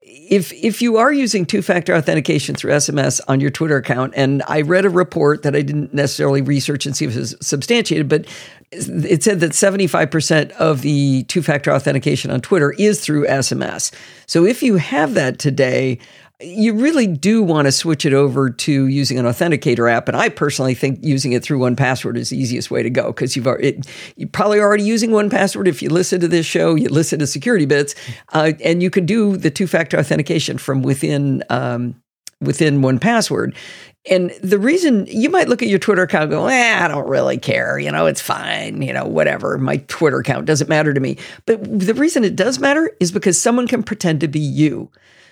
if if you are using two-factor authentication through SMS on your Twitter account, and I read a report that I didn't necessarily research and see if it was substantiated, but it said that 75% of the two-factor authentication on Twitter is through SMS. So if you have that today, you really do want to switch it over to using an authenticator app. And I personally think using it through 1Password is the easiest way to go because you've already, you're probably already using 1Password. If you listen to this show, you listen to Security Bits, uh, and you can do the two factor authentication from within. Um, within 1Password. And the reason you might look at your Twitter account and go, eh, I don't really care. You know, it's fine. You know, whatever. My Twitter account doesn't matter to me. But the reason it does matter is because someone can pretend to be you.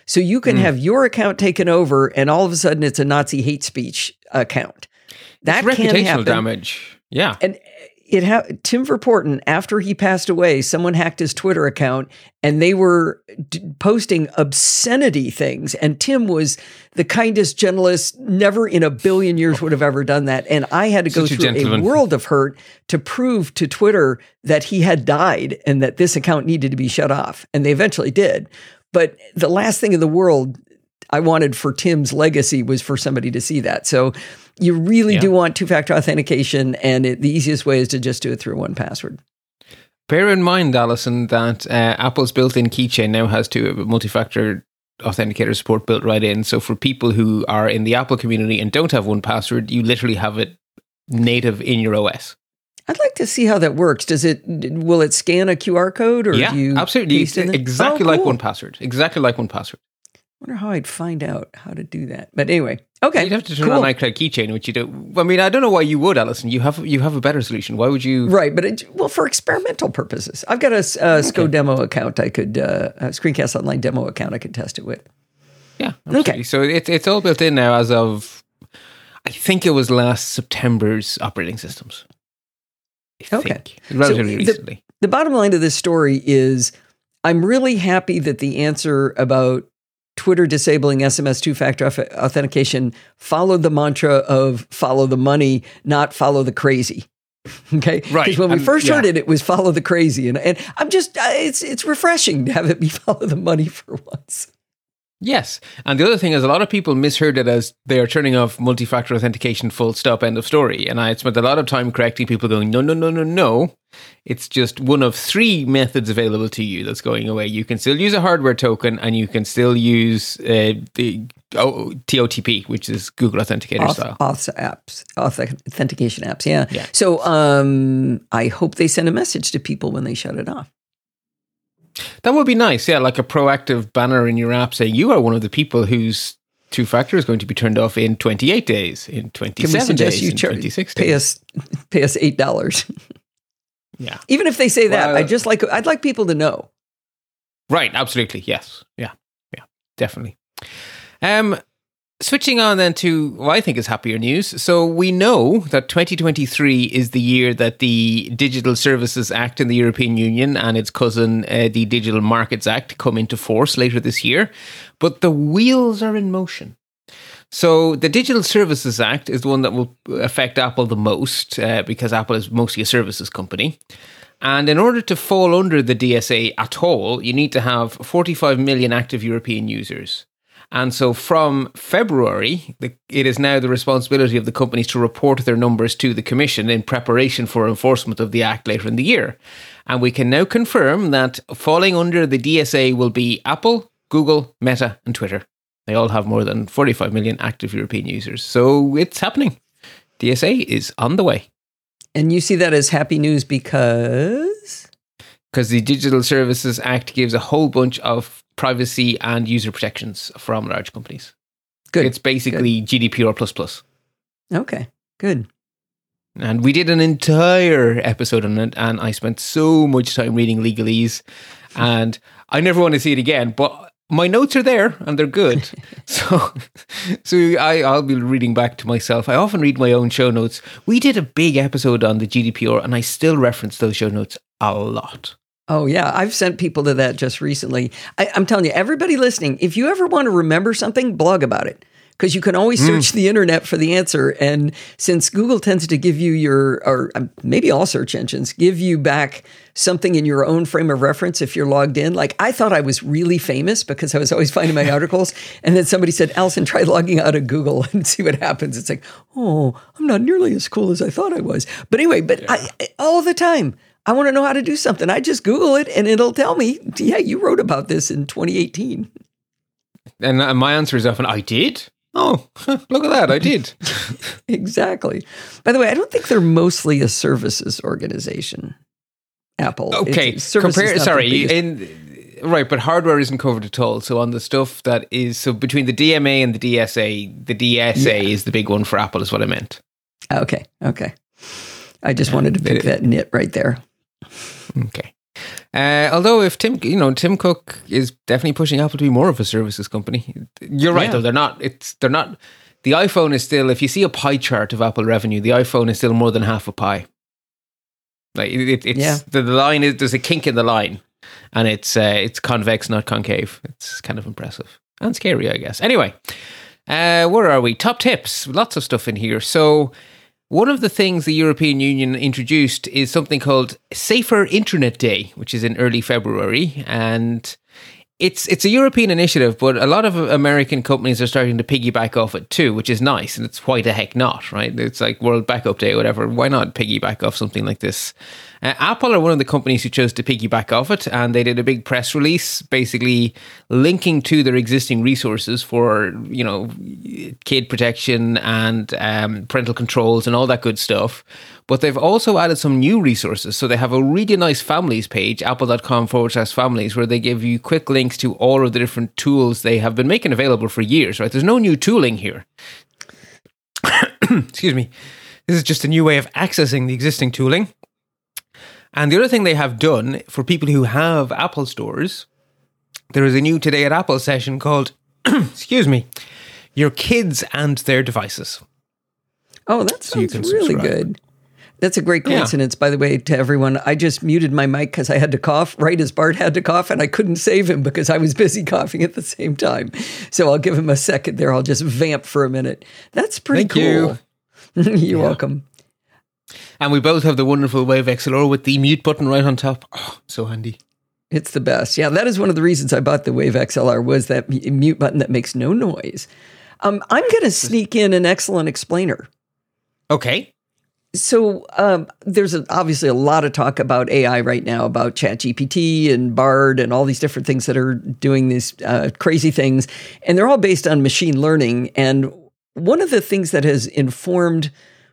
So you can mm. have your account taken over, and all of a sudden it's a Nazi hate speech account. That it's reputational happen. damage. Yeah, and it ha- Tim Verpoorten after he passed away, someone hacked his Twitter account, and they were d- posting obscenity things. And Tim was the kindest, gentlest, never in a billion years would have ever done that. And I had to go Such through a, a world of hurt to prove to Twitter that he had died and that this account needed to be shut off. And they eventually did. But the last thing in the world I wanted for Tim's legacy was for somebody to see that. So you really yeah. do want two factor authentication, and it, the easiest way is to just do it through 1Password. Bear in mind, Allison, that uh, Apple's built in keychain now has two multi factor authenticator support built right in. So for people who are in the Apple community and don't have 1Password, you literally have it native in your OS. I'd like to see how that works. Does it? Will it scan a QR code, or yeah, do you absolutely exactly oh, like 1Password? Exactly like 1Password. I Wonder how I'd find out how to do that. But anyway, okay. You'd have to turn cool. on iCloud Keychain, which you do. I mean, I don't know why you would, Allison. You have you have a better solution. Why would you? Right, but it, well, for experimental purposes, I've got a, okay. SCO demo account. I could uh, a Screencast Online demo account. I could test it with. Yeah. Absolutely. Okay. So it's it's all built in now as of, I think it was last September's operating systems. I okay. Think, relatively so recently. The, the bottom line of this story is I'm really happy that the answer about Twitter disabling SMS two factor authentication followed the mantra of follow the money, not follow the crazy. Okay, right. Because when we first yeah. heard it, it was follow the crazy, and and I'm just uh, it's it's refreshing to have it be follow the money for once. Yes. And the other thing is, a lot of people misheard it as they are turning off multi factor authentication, full stop, end of story. And I spent a lot of time correcting people going, no, no, no, no, no. It's just one of three methods available to you that's going away. You can still use a hardware token and you can still use uh, the oh, TOTP, which is Google Authenticator auth, style. Auth apps, authentication apps. Yeah. yeah. So um, I hope they send a message to people when they shut it off. That would be nice. Yeah, like a proactive banner in your app saying you are one of the people whose two factor is going to be turned off in 28 days, in 27 days, you in char- 26 pay us pay us eight dollars. yeah, even if they say that, well, I just like I'd like people to know. Right. Absolutely. Yes. Yeah. Yeah. Definitely. Um. Switching on then to what I think is happier news. So we know that 2023 is the year that the Digital Services Act in the European Union and its cousin, uh, the Digital Markets Act, come into force later this year. But the wheels are in motion. So the Digital Services Act is the one that will affect Apple the most uh, because Apple is mostly a services company. And in order to fall under the DSA at all, you need to have 45 million active European users. And so from February, the, it is now the responsibility of the companies to report their numbers to the Commission in preparation for enforcement of the Act later in the year. And we can now confirm that falling under the DSA will be Apple, Google, Meta, and Twitter. They all have more than 45 million active European users. So it's happening. DSA is on the way. And you see that as happy news because? Because the Digital Services Act gives a whole bunch of privacy and user protections from large companies. Good. It's basically good. GDPR plus plus. Okay, good. And we did an entire episode on it, and I spent so much time reading legalese, and I never want to see it again. But my notes are there, and they're good. so, so I I'll be reading back to myself. I often read my own show notes. We did a big episode on the GDPR, and I still reference those show notes a lot. Oh, yeah. I've sent people to that just recently. I, am telling you, everybody listening, if you ever want to remember something, blog about it because you can always hmm. search mm. the internet for the answer. And since Google tends to give you your, or um, maybe all search engines, give you back something in your own frame of reference if you're logged in. Like I thought I was really famous because I was always finding my articles. And then somebody said, Allison, try logging out of Google and see what happens. It's like, oh, I'm not nearly as cool as I thought I was. But anyway, but yeah. I, all the time, I want to know how to do something. I just Google it and it'll tell me, yeah, you wrote about this in 2018. And uh, my answer is often, I did. Oh, look at that. I did. exactly. By the way, I don't think they're mostly a services organization. Apple. Okay. Compare, sorry. In, right, but hardware isn't covered at all. So on the stuff that is, so between the DMA and the DSA, the DSA yeah. is the big one for Apple, is what I meant. Okay. Okay. I just wanted to pick that nit right there. Okay. Uh, although if Tim, you know, Tim Cook is definitely pushing Apple to be more of a services company. You're right, yeah. though. They're not. It's they're not. The iPhone is still. If you see a pie chart of Apple revenue, the iPhone is still more than half a pie. Like it, it's yeah. the, the line is there's a kink in the line, and it's uh, it's convex, not concave. It's kind of impressive and scary, I guess. Anyway, uh, where are we? Top tips. Lots of stuff in here. So one of the things the European Union introduced is something called Safer Internet Day, which is in early February. And it's it's a European initiative, but a lot of American companies are starting to piggyback off it too, which is nice. And it's why the heck not, right? It's like World Backup Day or whatever. Why not piggyback off something like this? Uh, Apple are one of the companies who chose to piggyback off it, and they did a big press release, basically linking to their existing resources for you know kid protection and um, parental controls and all that good stuff. But they've also added some new resources. So they have a really nice families page, apple.com forward slash families, where they give you quick links to all of the different tools they have been making available for years. Right? There's no new tooling here. Excuse me. This is just a new way of accessing the existing tooling. And the other thing they have done for people who have Apple stores, there is a new Today at Apple session called, excuse me, Your Kids and Their Devices. Oh, that sounds so really good. That's a great coincidence, yeah. by the way, to everyone. I just muted my mic because I had to cough right as Bart had to cough, and I couldn't save him because I was busy coughing at the same time. So I'll give him a second there. I'll just vamp for a minute. That's pretty Thank cool. You. You're yeah. welcome. And we both have the wonderful Wave XLR with the mute button right on top. Oh, so handy. It's the best. Yeah, that is one of the reasons I bought the Wave XLR was that mute button that makes no noise. Um, I'm going to sneak in an excellent explainer. Okay. So um, there's a, obviously a lot of talk about AI right now, about ChatGPT and Bard and all these different things that are doing these uh, crazy things, and they're all based on machine learning. And one of the things that has informed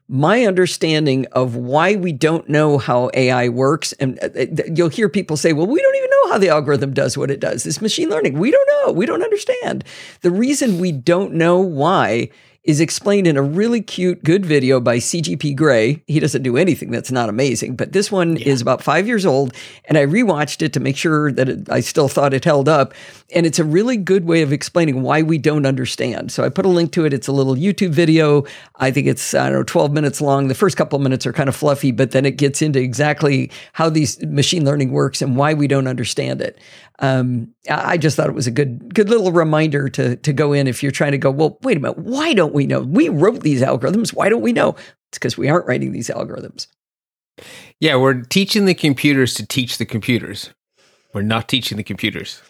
my understanding of why we don't know how AI works, and uh, you'll hear people say, well, we don't even know how the algorithm does what it does. This machine learning, we don't know. We don't understand. The reason we don't know why is explained in a really cute, good video by CGP Grey. He doesn't do anything that's not amazing, but this one is about five years old, and I rewatched it to make sure that it, I still thought it held up. And it's a really good way of explaining why we don't understand. So I put a link to it. It's a little YouTube video. I think it's, I don't know, 12 minutes long. The first couple of minutes are kind of fluffy, but then it gets into exactly how these machine learning works and why we don't understand it. Um, I just thought it was a good, good little reminder to to go in if you're trying to go. Well, wait a minute. Why don't we know? We wrote these algorithms. Why don't we know? It's because we aren't writing these algorithms. Yeah, we're teaching the computers to teach the computers. We're not teaching the computers.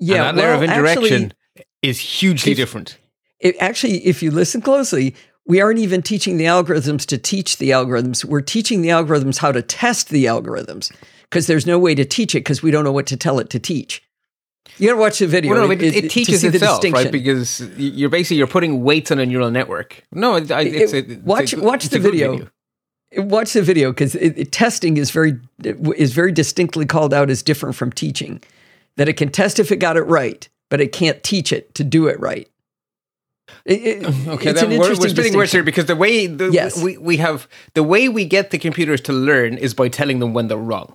Yeah, and that layer well, of indirection actually, is hugely if- different. it, actually, if you listen closely, we aren't even teaching the algorithms to teach the algorithms. We're teaching the algorithms how to test the algorithms because there's no way to teach it because we don't know what to tell it to teach. You got to watch the video. Well, no, It- it, it, teaches itself, right? Because you're basically you're putting weights on a neural network. No, it's, It- it's watch- a- watch it's the good video. watch the video because testing is very is very distinctly called out as different from teaching. That it can test if it got it right, but it can't teach it to do it right. It- it- Okay, it's an we're, we're interesting splitting words here because the way the, Yes. we, we have the way we get the computers to learn is by telling them when they're wrong.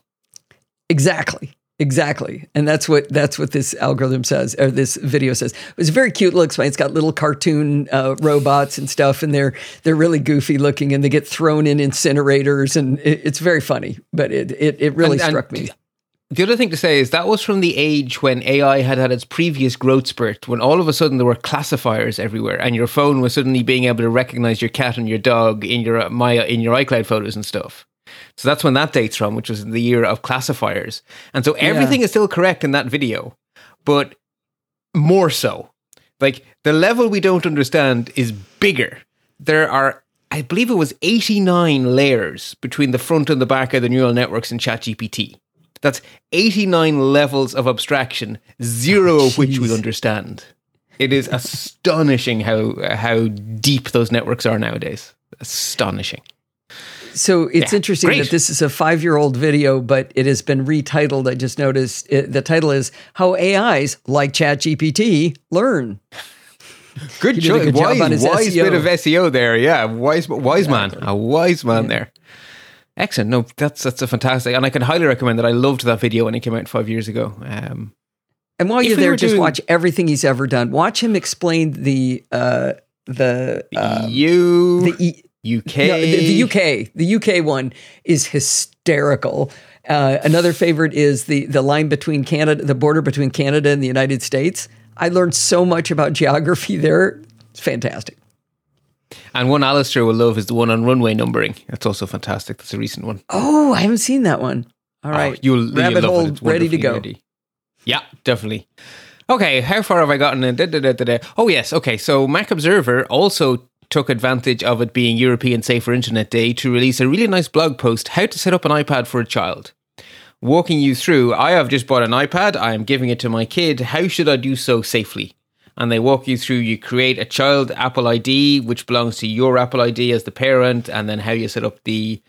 Exactly. Exactly. And that's what that's what this algorithm says or this video says. It was a very cute looks. It's got little cartoon uh, robots and stuff and they're they're really goofy looking and they get thrown in incinerators and it, it's very funny. But it it, it really And- and struck me. The other thing to say is that was from the age when AI had had its previous growth spurt, when all of a sudden there were classifiers everywhere, and your phone was suddenly being able to recognize your cat and your dog in your my in your iCloud photos and stuff. So that's when that dates from, which was the year of classifiers. And so everything is still correct in that video, but more so. Like the level we don't understand is bigger. There are, I believe it was 89 layers between the front and the back of the neural networks in ChatGPT. That's 89 levels of abstraction, zero oh, of which we understand. It is astonishing how how deep those networks are nowadays. Astonishing. So it's Yeah, interesting great. that this is a five year old video, but it has been retitled. I just noticed it, the title is How AIs Like ChatGPT Learn. Good He did a choice. good job wise, on his wise SEO. bit of SEO there. Yeah, wise, wise man, a wise man there. Excellent. No, that's that's a fantastic, and I can highly recommend that. I loved that video when it came out five years ago. Um, And while you're we there, just doing- watch everything he's ever done. Watch him explain the uh, the uh, you the e- UK, No, the, the UK, the UK one is hysterical. Uh, another favorite is the the line between Canada, the border between Canada and the United States. I learned so much about geography there. It's fantastic. and one Alistair will love is the one on runway numbering. That's also fantastic. That's a recent one. Oh, I haven't seen that one. All right, Oh, you'll, rabbit you'll love hole it. It's ready to go. nerdy. Yeah, definitely. Okay, how far have I gotten? in? Da, da, da, da, da. Oh yes, okay. So Mac Observer also took advantage of it being European Safer Internet Day to release a really nice blog post: how to set up an iPad for a child. Walking you through, I have just bought an iPad. I am giving it to my kid. How should I do so safely? And they walk you through. You create a child Apple ID, which belongs to your Apple ID as the parent, and then how you set up the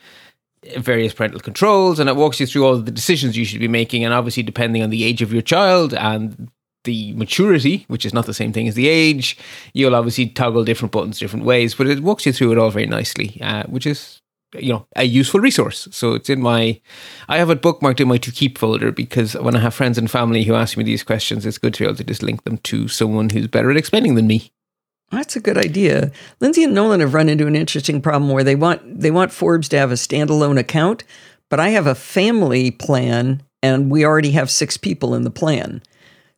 various parental controls and it walks you through all the decisions you should be making and obviously depending on the age of your child and the maturity which is not the same thing as the age you'll obviously toggle different buttons different ways but it walks you through it all very nicely uh, which is you know a useful resource so it's in my i have it bookmarked in my to keep folder because when i have friends and family who ask me these questions it's good to be able to just link them to someone who's better at explaining than me That's a good idea. Lindsay and Nolan have run into an interesting problem where they want they want Forbes to have a standalone account, but I have a family plan and we already have six people in the plan.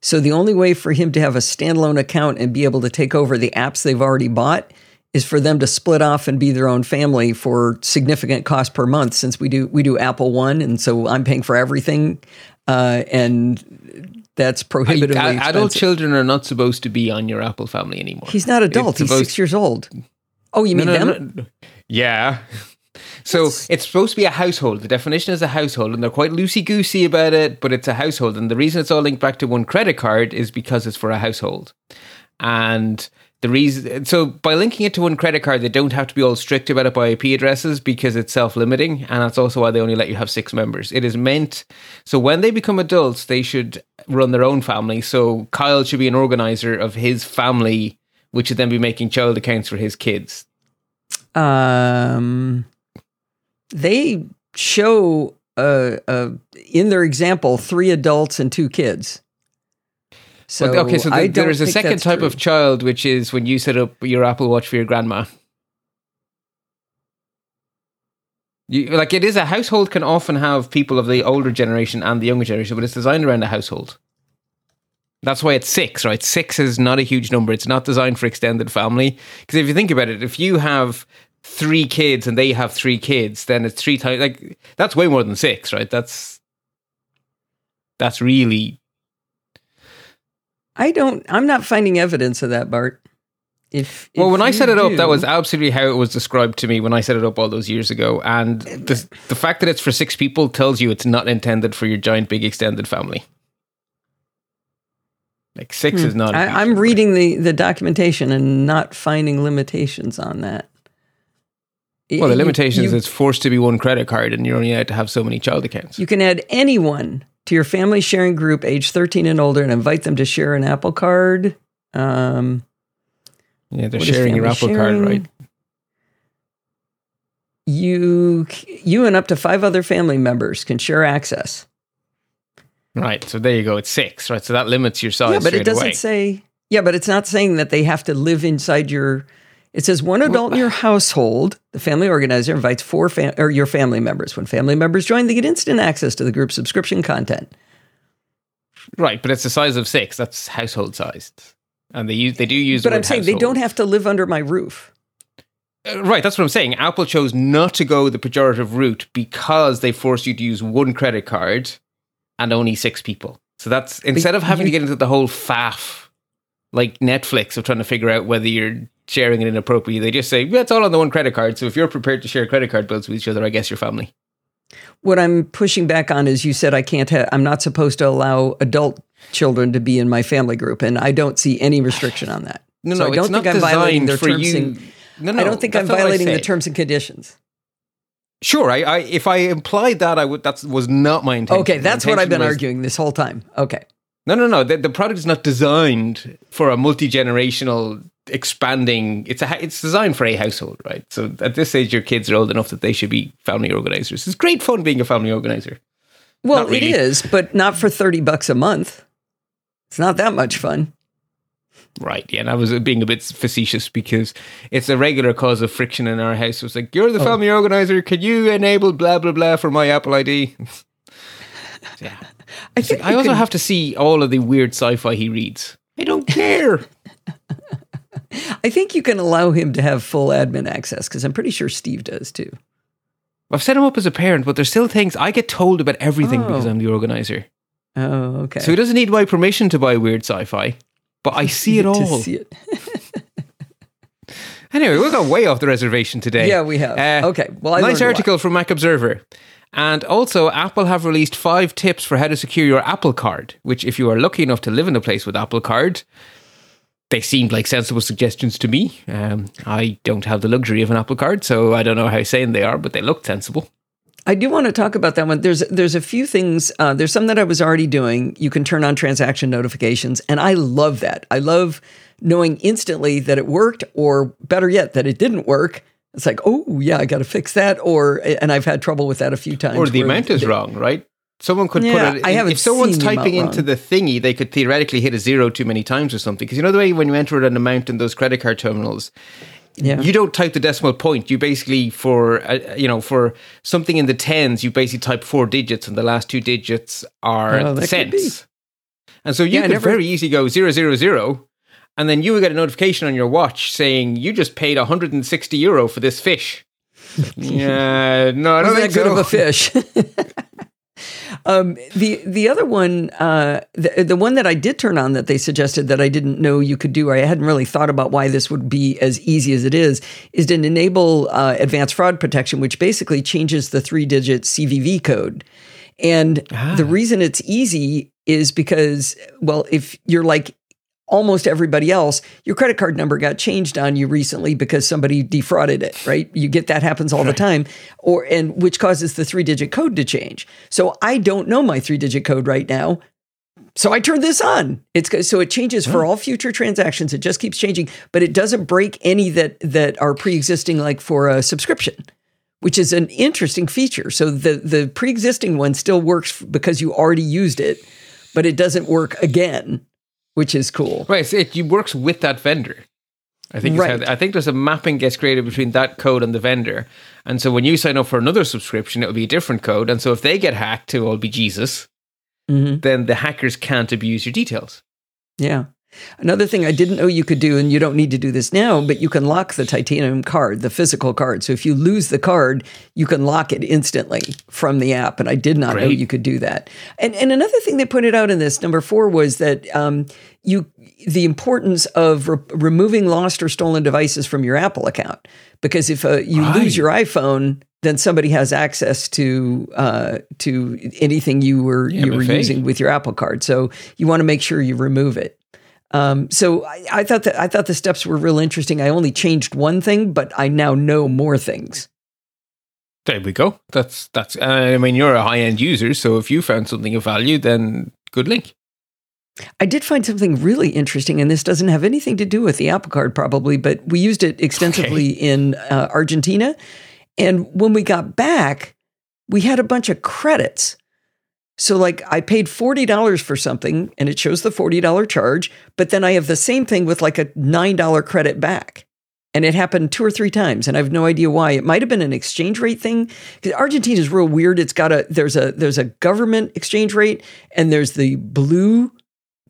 So the only way for him to have a standalone account and be able to take over the apps they've already bought is for them to split off and be their own family for significant cost per month since we do we do Apple One and so I'm paying for everything uh, and that's prohibitively adult expensive. children are not supposed to be on your apple family anymore He's not adult. It's He's supposed- six years old. Oh, you mean No, no, them? no. Yeah. So it's supposed to be a household. The definition is a household, and they're quite loosey goosey about it, but it's a household. And the reason it's all linked back to one credit card is because it's for a household. And the reason, so by linking it to one credit card, they don't have to be all strict about it by IP addresses because it's self limiting. And that's also why they only let you have six members. It is meant, so when they become adults, they should run their own family. So Kyle should be an organizer of his family which would then be making child accounts for his kids. Um, they show uh, uh, in their example three adults and two kids. So okay, so the, there's a second type true. of child, which is when you set up your Apple Watch for your grandma. You, like it is a household can often have people of the older generation and the younger generation, but it's designed around a household. That's why it's six, right? Six is not a huge number. It's not designed for extended family. Because if you think about it, if you have three kids and they have three kids, then it's three times like that's way more than six, right? That's that's really I don't. I'm not finding evidence of that, Bart. If, Well, if when I set it up, that was absolutely how it was described to me when I set it up all those years ago. And the, the fact that it's for six people tells you it's not intended for your giant, big, extended family. Like six is not. Hmm. I, I'm reading the the documentation and not finding limitations on that. Well, the limitation is it's forced to be one credit card, and you're only allowed to have so many child accounts. You can add anyone to your family sharing group age 13 and older and invite them to share an Apple card. Um, yeah, they're sharing your Apple sharing? card, right? You, you and up to five other family members can share access. Right. So there you go. It's six, right? So that limits your size. yeah, but it doesn't away. say. Yeah, but it's not saying that they have to live inside your. It says one adult in your household. The family organizer invites four fam- or your family members. When family members join, they get instant access to the group subscription content. Right, but it's the size of six. That's household sized, and they use they do use. But I'm saying they don't have to live under my roof. Uh, Right, that's what I'm saying. Apple chose not to go the pejorative route because they forced you to use one credit card and only six people. So that's instead of having you- to get into the whole faff like Netflix of trying to figure out whether you're sharing it inappropriately, they just say, it's all on the one credit card. So if you're prepared to share credit card bills with each other, I guess you're family. What I'm pushing back on is you said I can't have, I'm not supposed to allow adult children to be in my family group, and I don't see any restriction on that. No, So no, I don't think I'm violating their terms you. and- no, no, I don't think I'm that's not what I violating the terms and conditions. Sure, I, I if I implied that, I would. That was not my intention. Okay, that's what I've been was- arguing this whole time. Okay. No, no, no. The, the product is not designed for a multi generational expanding. It's a ha- it's designed for a household, right? So at this age, your kids are old enough that they should be family organizers. It's great fun being a family organizer. Well, really. it is, but not for 30 bucks a month. It's not that much fun. Right. Yeah. And I was being a bit facetious because it's a regular cause of friction in our house. It was like, you're the oh. family organizer. Can you enable blah, blah, blah for my Apple ID? yeah. I think I also could- have to see all of the weird sci fi he reads. I don't care. I think you can allow him to have full admin access because I'm pretty sure Steve does too. I've set him up as a parent, but there's still things I get told about everything because Oh. I'm the organizer. Oh, okay. So he doesn't need my permission to buy weird sci-fi, but I see it all. see it. Anyway, we got way off the reservation today. Yeah, we have. Uh, okay. Well, I nice article from Mac Observer. And also, Apple have released five tips for how to secure your Apple Card, which, if you are lucky enough to live in a place with Apple Card, they seemed like sensible suggestions to me. Um, I don't have the luxury of an Apple Card, so I don't know how sane they are, but they looked sensible. I do want to talk about that one. There's there's a few things. Uh, there's some that I was already doing. You can turn on transaction notifications, and I love that. I love knowing instantly that it worked, or better yet, that it didn't work. It's like, oh yeah, I got to fix that. Or and I've had trouble with that a few times. Or the amount is they- wrong, right? Someone could Yeah, put it. I haven't if someone's typing into the thingy, they could theoretically hit a zero too many times or something. Because you know the way when you enter an amount in those credit card terminals, Yeah. you don't type the decimal point. You basically for uh, you know for something in the tens, you basically type four digits, and the last two digits are Oh, that could be. cents. And so you Yeah, could never- very easily go zero zero zero, and then you would get a notification on your watch saying you just paid 160 euro for this fish. yeah, no, I don't think that good so. of a fish. um, the the other one, uh, the the one that I did turn on that they suggested that I didn't know you could do, or I hadn't really thought about why this would be as easy as it is, is to enable uh, advanced fraud protection, which basically changes the three digit CVV code. And the reason it's easy is because, well, if you're like almost everybody else, your credit card number got changed on you recently because somebody defrauded it, right? You get that happens all the time or and which causes the three digit code to change. So I don't know my three digit code right now. so I turned this on. It's so it changes for hmm. all future transactions. It just keeps changing, but it doesn't break any that that are pre-existing, like for a subscription, which is an interesting feature. So the the pre-existing one still works because you already used it, but it doesn't work again, which is cool. Right, so it works with that vendor. I think Right. how, I think there's a mapping gets created between that code and the vendor, and so when you sign up for another subscription, it'll be a different code, and so if they get hacked to all be Jesus, Mhm. then the hackers can't abuse your details. Yeah. Another thing I didn't know you could do, and you don't need to do this now, but you can lock the titanium card, the physical card. So if you lose the card, you can lock it instantly from the app. And I did not know you could do that. And and another thing they pointed out in this number four was that um, you the importance of re- removing lost or stolen devices from your Apple account because if uh, you Right. lose your iPhone. Then somebody has access to uh, to anything you were Yeah, you were using with your Apple card. So you want to make sure you remove it. Um, so I, I thought that I thought the steps were real interesting. I only changed one thing, but I now know more things. There we go. That's that's. Uh, I mean, you're a high end user, so if you found something of value, then good link. I did find something really interesting, and this doesn't have anything to do with the Apple Card, probably, but we used it extensively in uh, Argentina. And when we got back, we had a bunch of credits. So, like, I paid $40 for something, and it shows the $40 charge, but then I have the same thing with like a $9 credit back. And it happened two or three times, and I have no idea why. It might have been an exchange rate thing because Argentina is real weird. It's got a there's a there's a government exchange rate, and there's the blue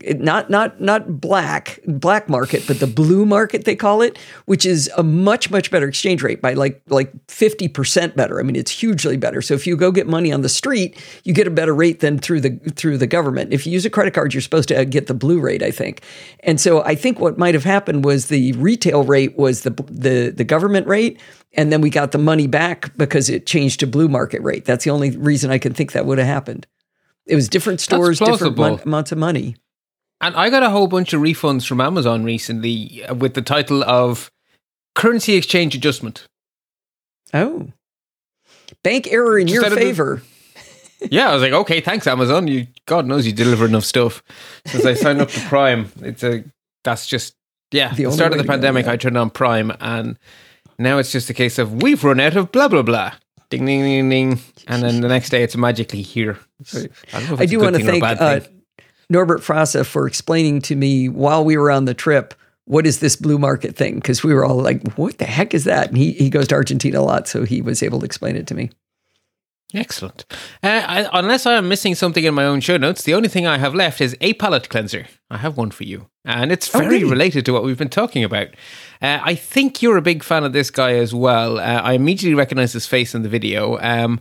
not not not black black market but the blue market they call it which is a much much better exchange rate by like like 50% better. I mean it's hugely better. So if you go get money on the street you get a better rate than through the through the government. If you use a credit card you're supposed to uh, get the blue rate i think. And so i think what might have happened was the retail rate was the the the government rate and then we got the money back because it changed to blue market rate. That's the only reason i can think that would have happened. It was different stores different mon- amounts of money And I got a whole bunch of refunds from Amazon recently uh, with the title of currency exchange adjustment. Oh. Bank error in Just your of the- favor. Yeah, I was like, okay, thanks Amazon. You, God knows you deliver enough stuff. Since I signed up to Prime, it's a that's just yeah. The The, start of the pandemic. I turned on Prime, and now it's just a case of we've run out of blah blah blah. Ding ding ding ding, and then the next day it's magically here. It's- I, don't know if I do want to thing or a thank uh, thing. Norbert Frasa for explaining to me while we were on the trip what is this blue market thing? Because we were all like, what the heck is that? And he, he goes to Argentina a lot, so he was able to explain it to me. Excellent. Uh, I, unless I am missing something in my own show notes, the only thing I have left is a palate cleanser. I have one for you, and it's Oh, very really? related to what we've been talking about. Uh, I think you're a big fan of this guy as well. Uh, I immediately recognize his face in the video. Um,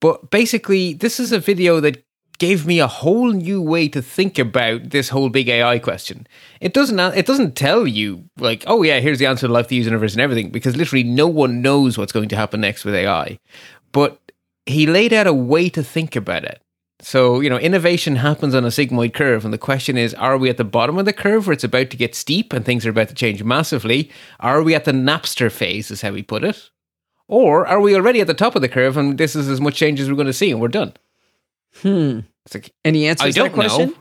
but basically, this is a video that gave me a whole new way to think about this whole big AI question. It doesn't it doesn't tell you like, oh yeah, here's the answer to life, the universe, and everything, because literally no one knows what's going to happen next with AI. But he laid out a way to think about it. So, you know, innovation happens on a sigmoid curve. And the question is, are we at the bottom of the curve where it's about to get steep and things are about to change massively? Are we at the Napster phase, is how we put it? Or are we already at the top of the curve and this is as much change as we're going to see and we're done? Hmm. It's like, Any answers I to don't that question? know.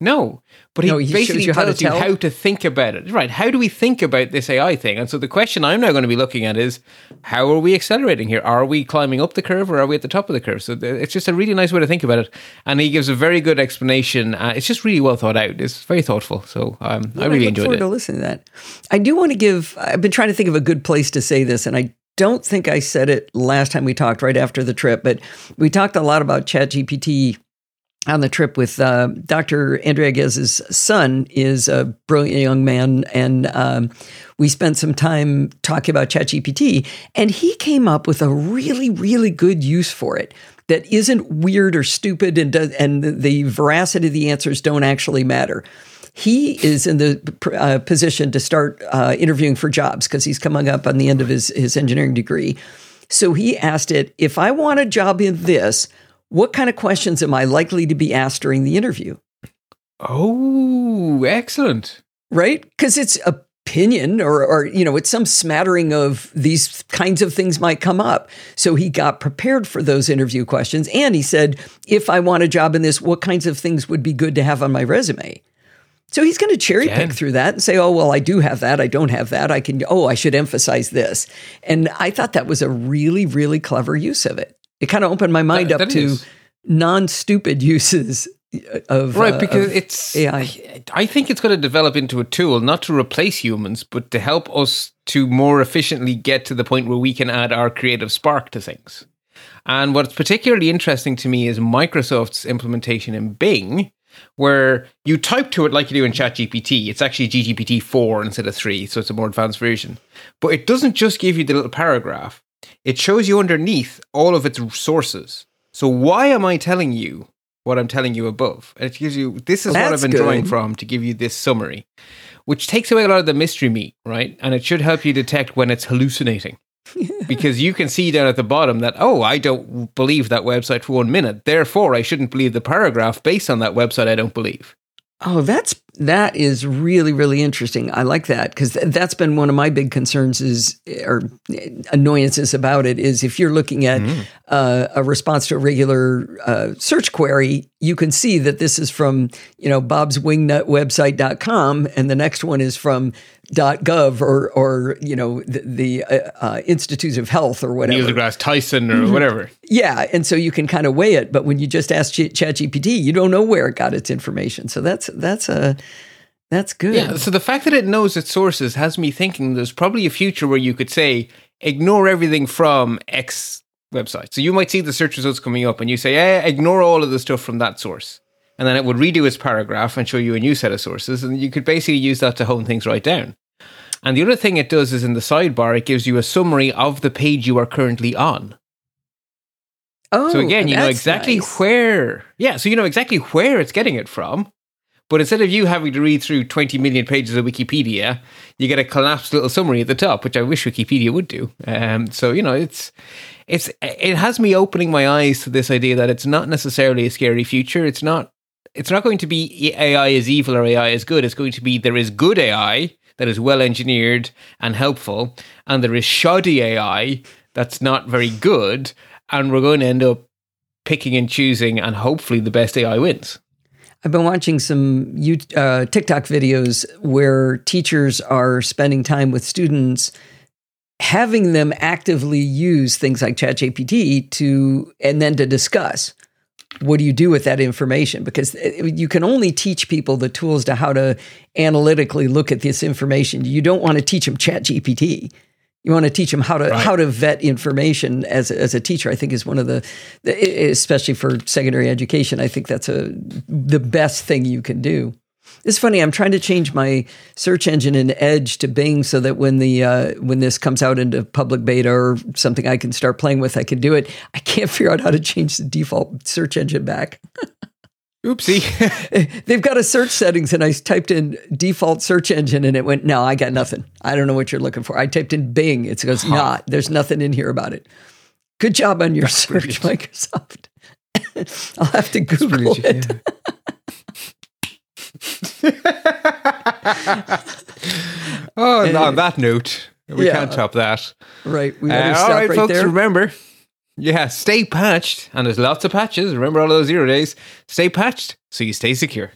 No, but he, No, he basically you how to tells you tell? how to think about it. Right. How do we think about this AI thing? And so the question I'm now going to be looking at is how are we accelerating here? Are we climbing up the curve or are we at the top of the curve? So th- it's just a really nice way to think about it. And he gives a very good explanation. Uh, it's just really well thought out. It's very thoughtful. So um, I really look enjoyed forward it. to listening to that. I do want to give. I've been trying to think of a good place to say this, and I don't think I said it last time we talked, right after the trip. But we talked a lot about ChatGPT on the trip with uh, Dr. Andrea Gez's son is a brilliant young man, and um, we spent some time talking about ChatGPT, and he came up with a really, really good use for it that isn't weird or stupid, and does, and the veracity of the answers don't actually matter. He is in the uh, position to start uh, interviewing for jobs because he's coming up on the end of his his engineering degree. So he asked it, if I want a job in this, what kind of questions am I likely to be asked during the interview? Oh, excellent. Right? Because it's opinion or, or you know it's some smattering of these kinds of things might come up so he got prepared for those interview questions and he said if i want a job in this what kinds of things would be good to have on my resume so he's going to cherry pick through that and say oh well i do have that. I don't have that. I can oh i should emphasize this. And i thought that was a really really clever use of it. It kind of opened my mind That- up that to non-stupid uses of Right, uh, because of it's AI. I, I think it's going to develop into a tool not to replace humans, but to help us to more efficiently get to the point where we can add our creative spark to things. And what's particularly interesting to me is Microsoft's implementation in Bing, where you type to it like you do in ChatGPT. It's actually GGPT 4 instead of 3, so it's a more advanced version. But it doesn't just give you the little paragraph, it shows you underneath all of its sources. So why am I telling you what I'm telling you above? And it gives you this is what I've That's been drawing from to give you this summary, which takes away a lot of the mystery meat, right? And it should help you detect when it's hallucinating. Because you can see down at the bottom that, oh, I don't believe that website for one minute. Therefore, I shouldn't believe the paragraph based on that website I don't believe. Oh, that's that is really really interesting. I like that because th- that's been one of my big concerns is or annoyances about it is if you're looking at uh, a response to a regular uh, search query, you can see that this is from you know Bob's Wingnut website.com and the next one is from .gov or or you know the, the uh, uh, Institute of Health or whatever. Neil deGrasse Tyson or whatever. Yeah, and so you can kind of weigh it, but when you just ask Ch- ChatGPT, you don't know where it got its information. So that's that's a that's good. Yeah, so the fact that it knows its sources has me thinking there's probably a future where you could say, ignore everything from X website. So you might see the search results coming up and you say, eh, ignore all of the stuff from that source. And then it would redo its paragraph and show you a new set of sources. And you could basically use that to hone things right down. And the other thing it does is in the sidebar, it gives you a summary of the page you are currently on. Oh, So again, you know exactly nice. where, yeah, so you know exactly where it's getting it from. But instead of you having to read through 20 million pages of Wikipedia, you get a collapsed little summary at the top, which I wish Wikipedia would do. Um, so, you know, it's, it's, it has me opening my eyes to this idea that it's not necessarily a scary future. It's not, it's not going to be AI is evil or AI is good. It's going to be there is good AI that is well engineered and helpful, and there is shoddy AI that's not very good, and we're going to end up picking and choosing, and hopefully the best AI wins. I've been watching some uh, TikTok videos where teachers are spending time with students, having them actively use things like ChatGPT to, and then to discuss what do you do with that information? Because you can only teach people the tools to how to analytically look at this information. You don't want to teach them ChatGPT. You want to teach them how to Right. how to vet information as a, as a teacher. I think is one of the, the- especially for secondary education. I think that's a the best thing you can do. It's funny. I'm trying to change my search engine in Edge to Bing so that when the uh, when this comes out into public beta or something I can start playing with, I can do it. I can't figure out how to change the default search engine back. Oopsie. They've got a search settings, and I typed in default search engine, and it went, "No, I got nothing. I don't know what you're looking for." I typed in Bing. It goes, "Nah, there's nothing in here about it." Good job on your search, Microsoft. I'll have to Google it. oh, and on that note, we Yeah. can't top that. Right. We Uh, all right, right, folks, there. remember. Yeah, stay patched. And there's lots of patches. Remember all those zero days. Stay patched so you stay secure.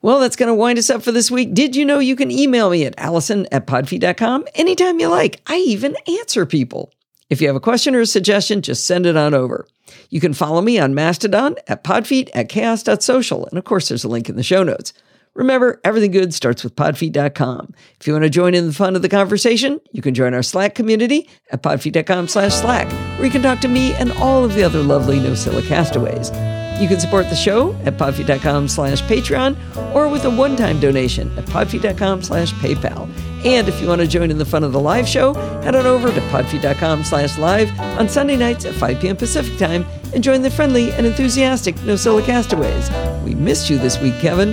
Well, that's going to wind us up for this week. Did you know you can email me at allison at podfeed.com anytime you like? I even answer people. If you have a question or a suggestion, just send it on over. You can follow me on Mastodon at podfeed at chaos.social. And of course, there's a link in the show notes. Remember, everything good starts with podfeed.com. If you want to join in the fun of the conversation, you can join our Slack community at podfeed.com slash Slack, where you can talk to me and all of the other lovely NosillaCastaways. You can support the show at podfeed.com slash Patreon or with a one-time donation at podfeed.com slash PayPal. And if you want to join in the fun of the live show, head on over to podfeed.com slash live on Sunday nights at 5 p.m. Pacific time and join the friendly and enthusiastic NosillaCastaways. We missed you this week, Kevin.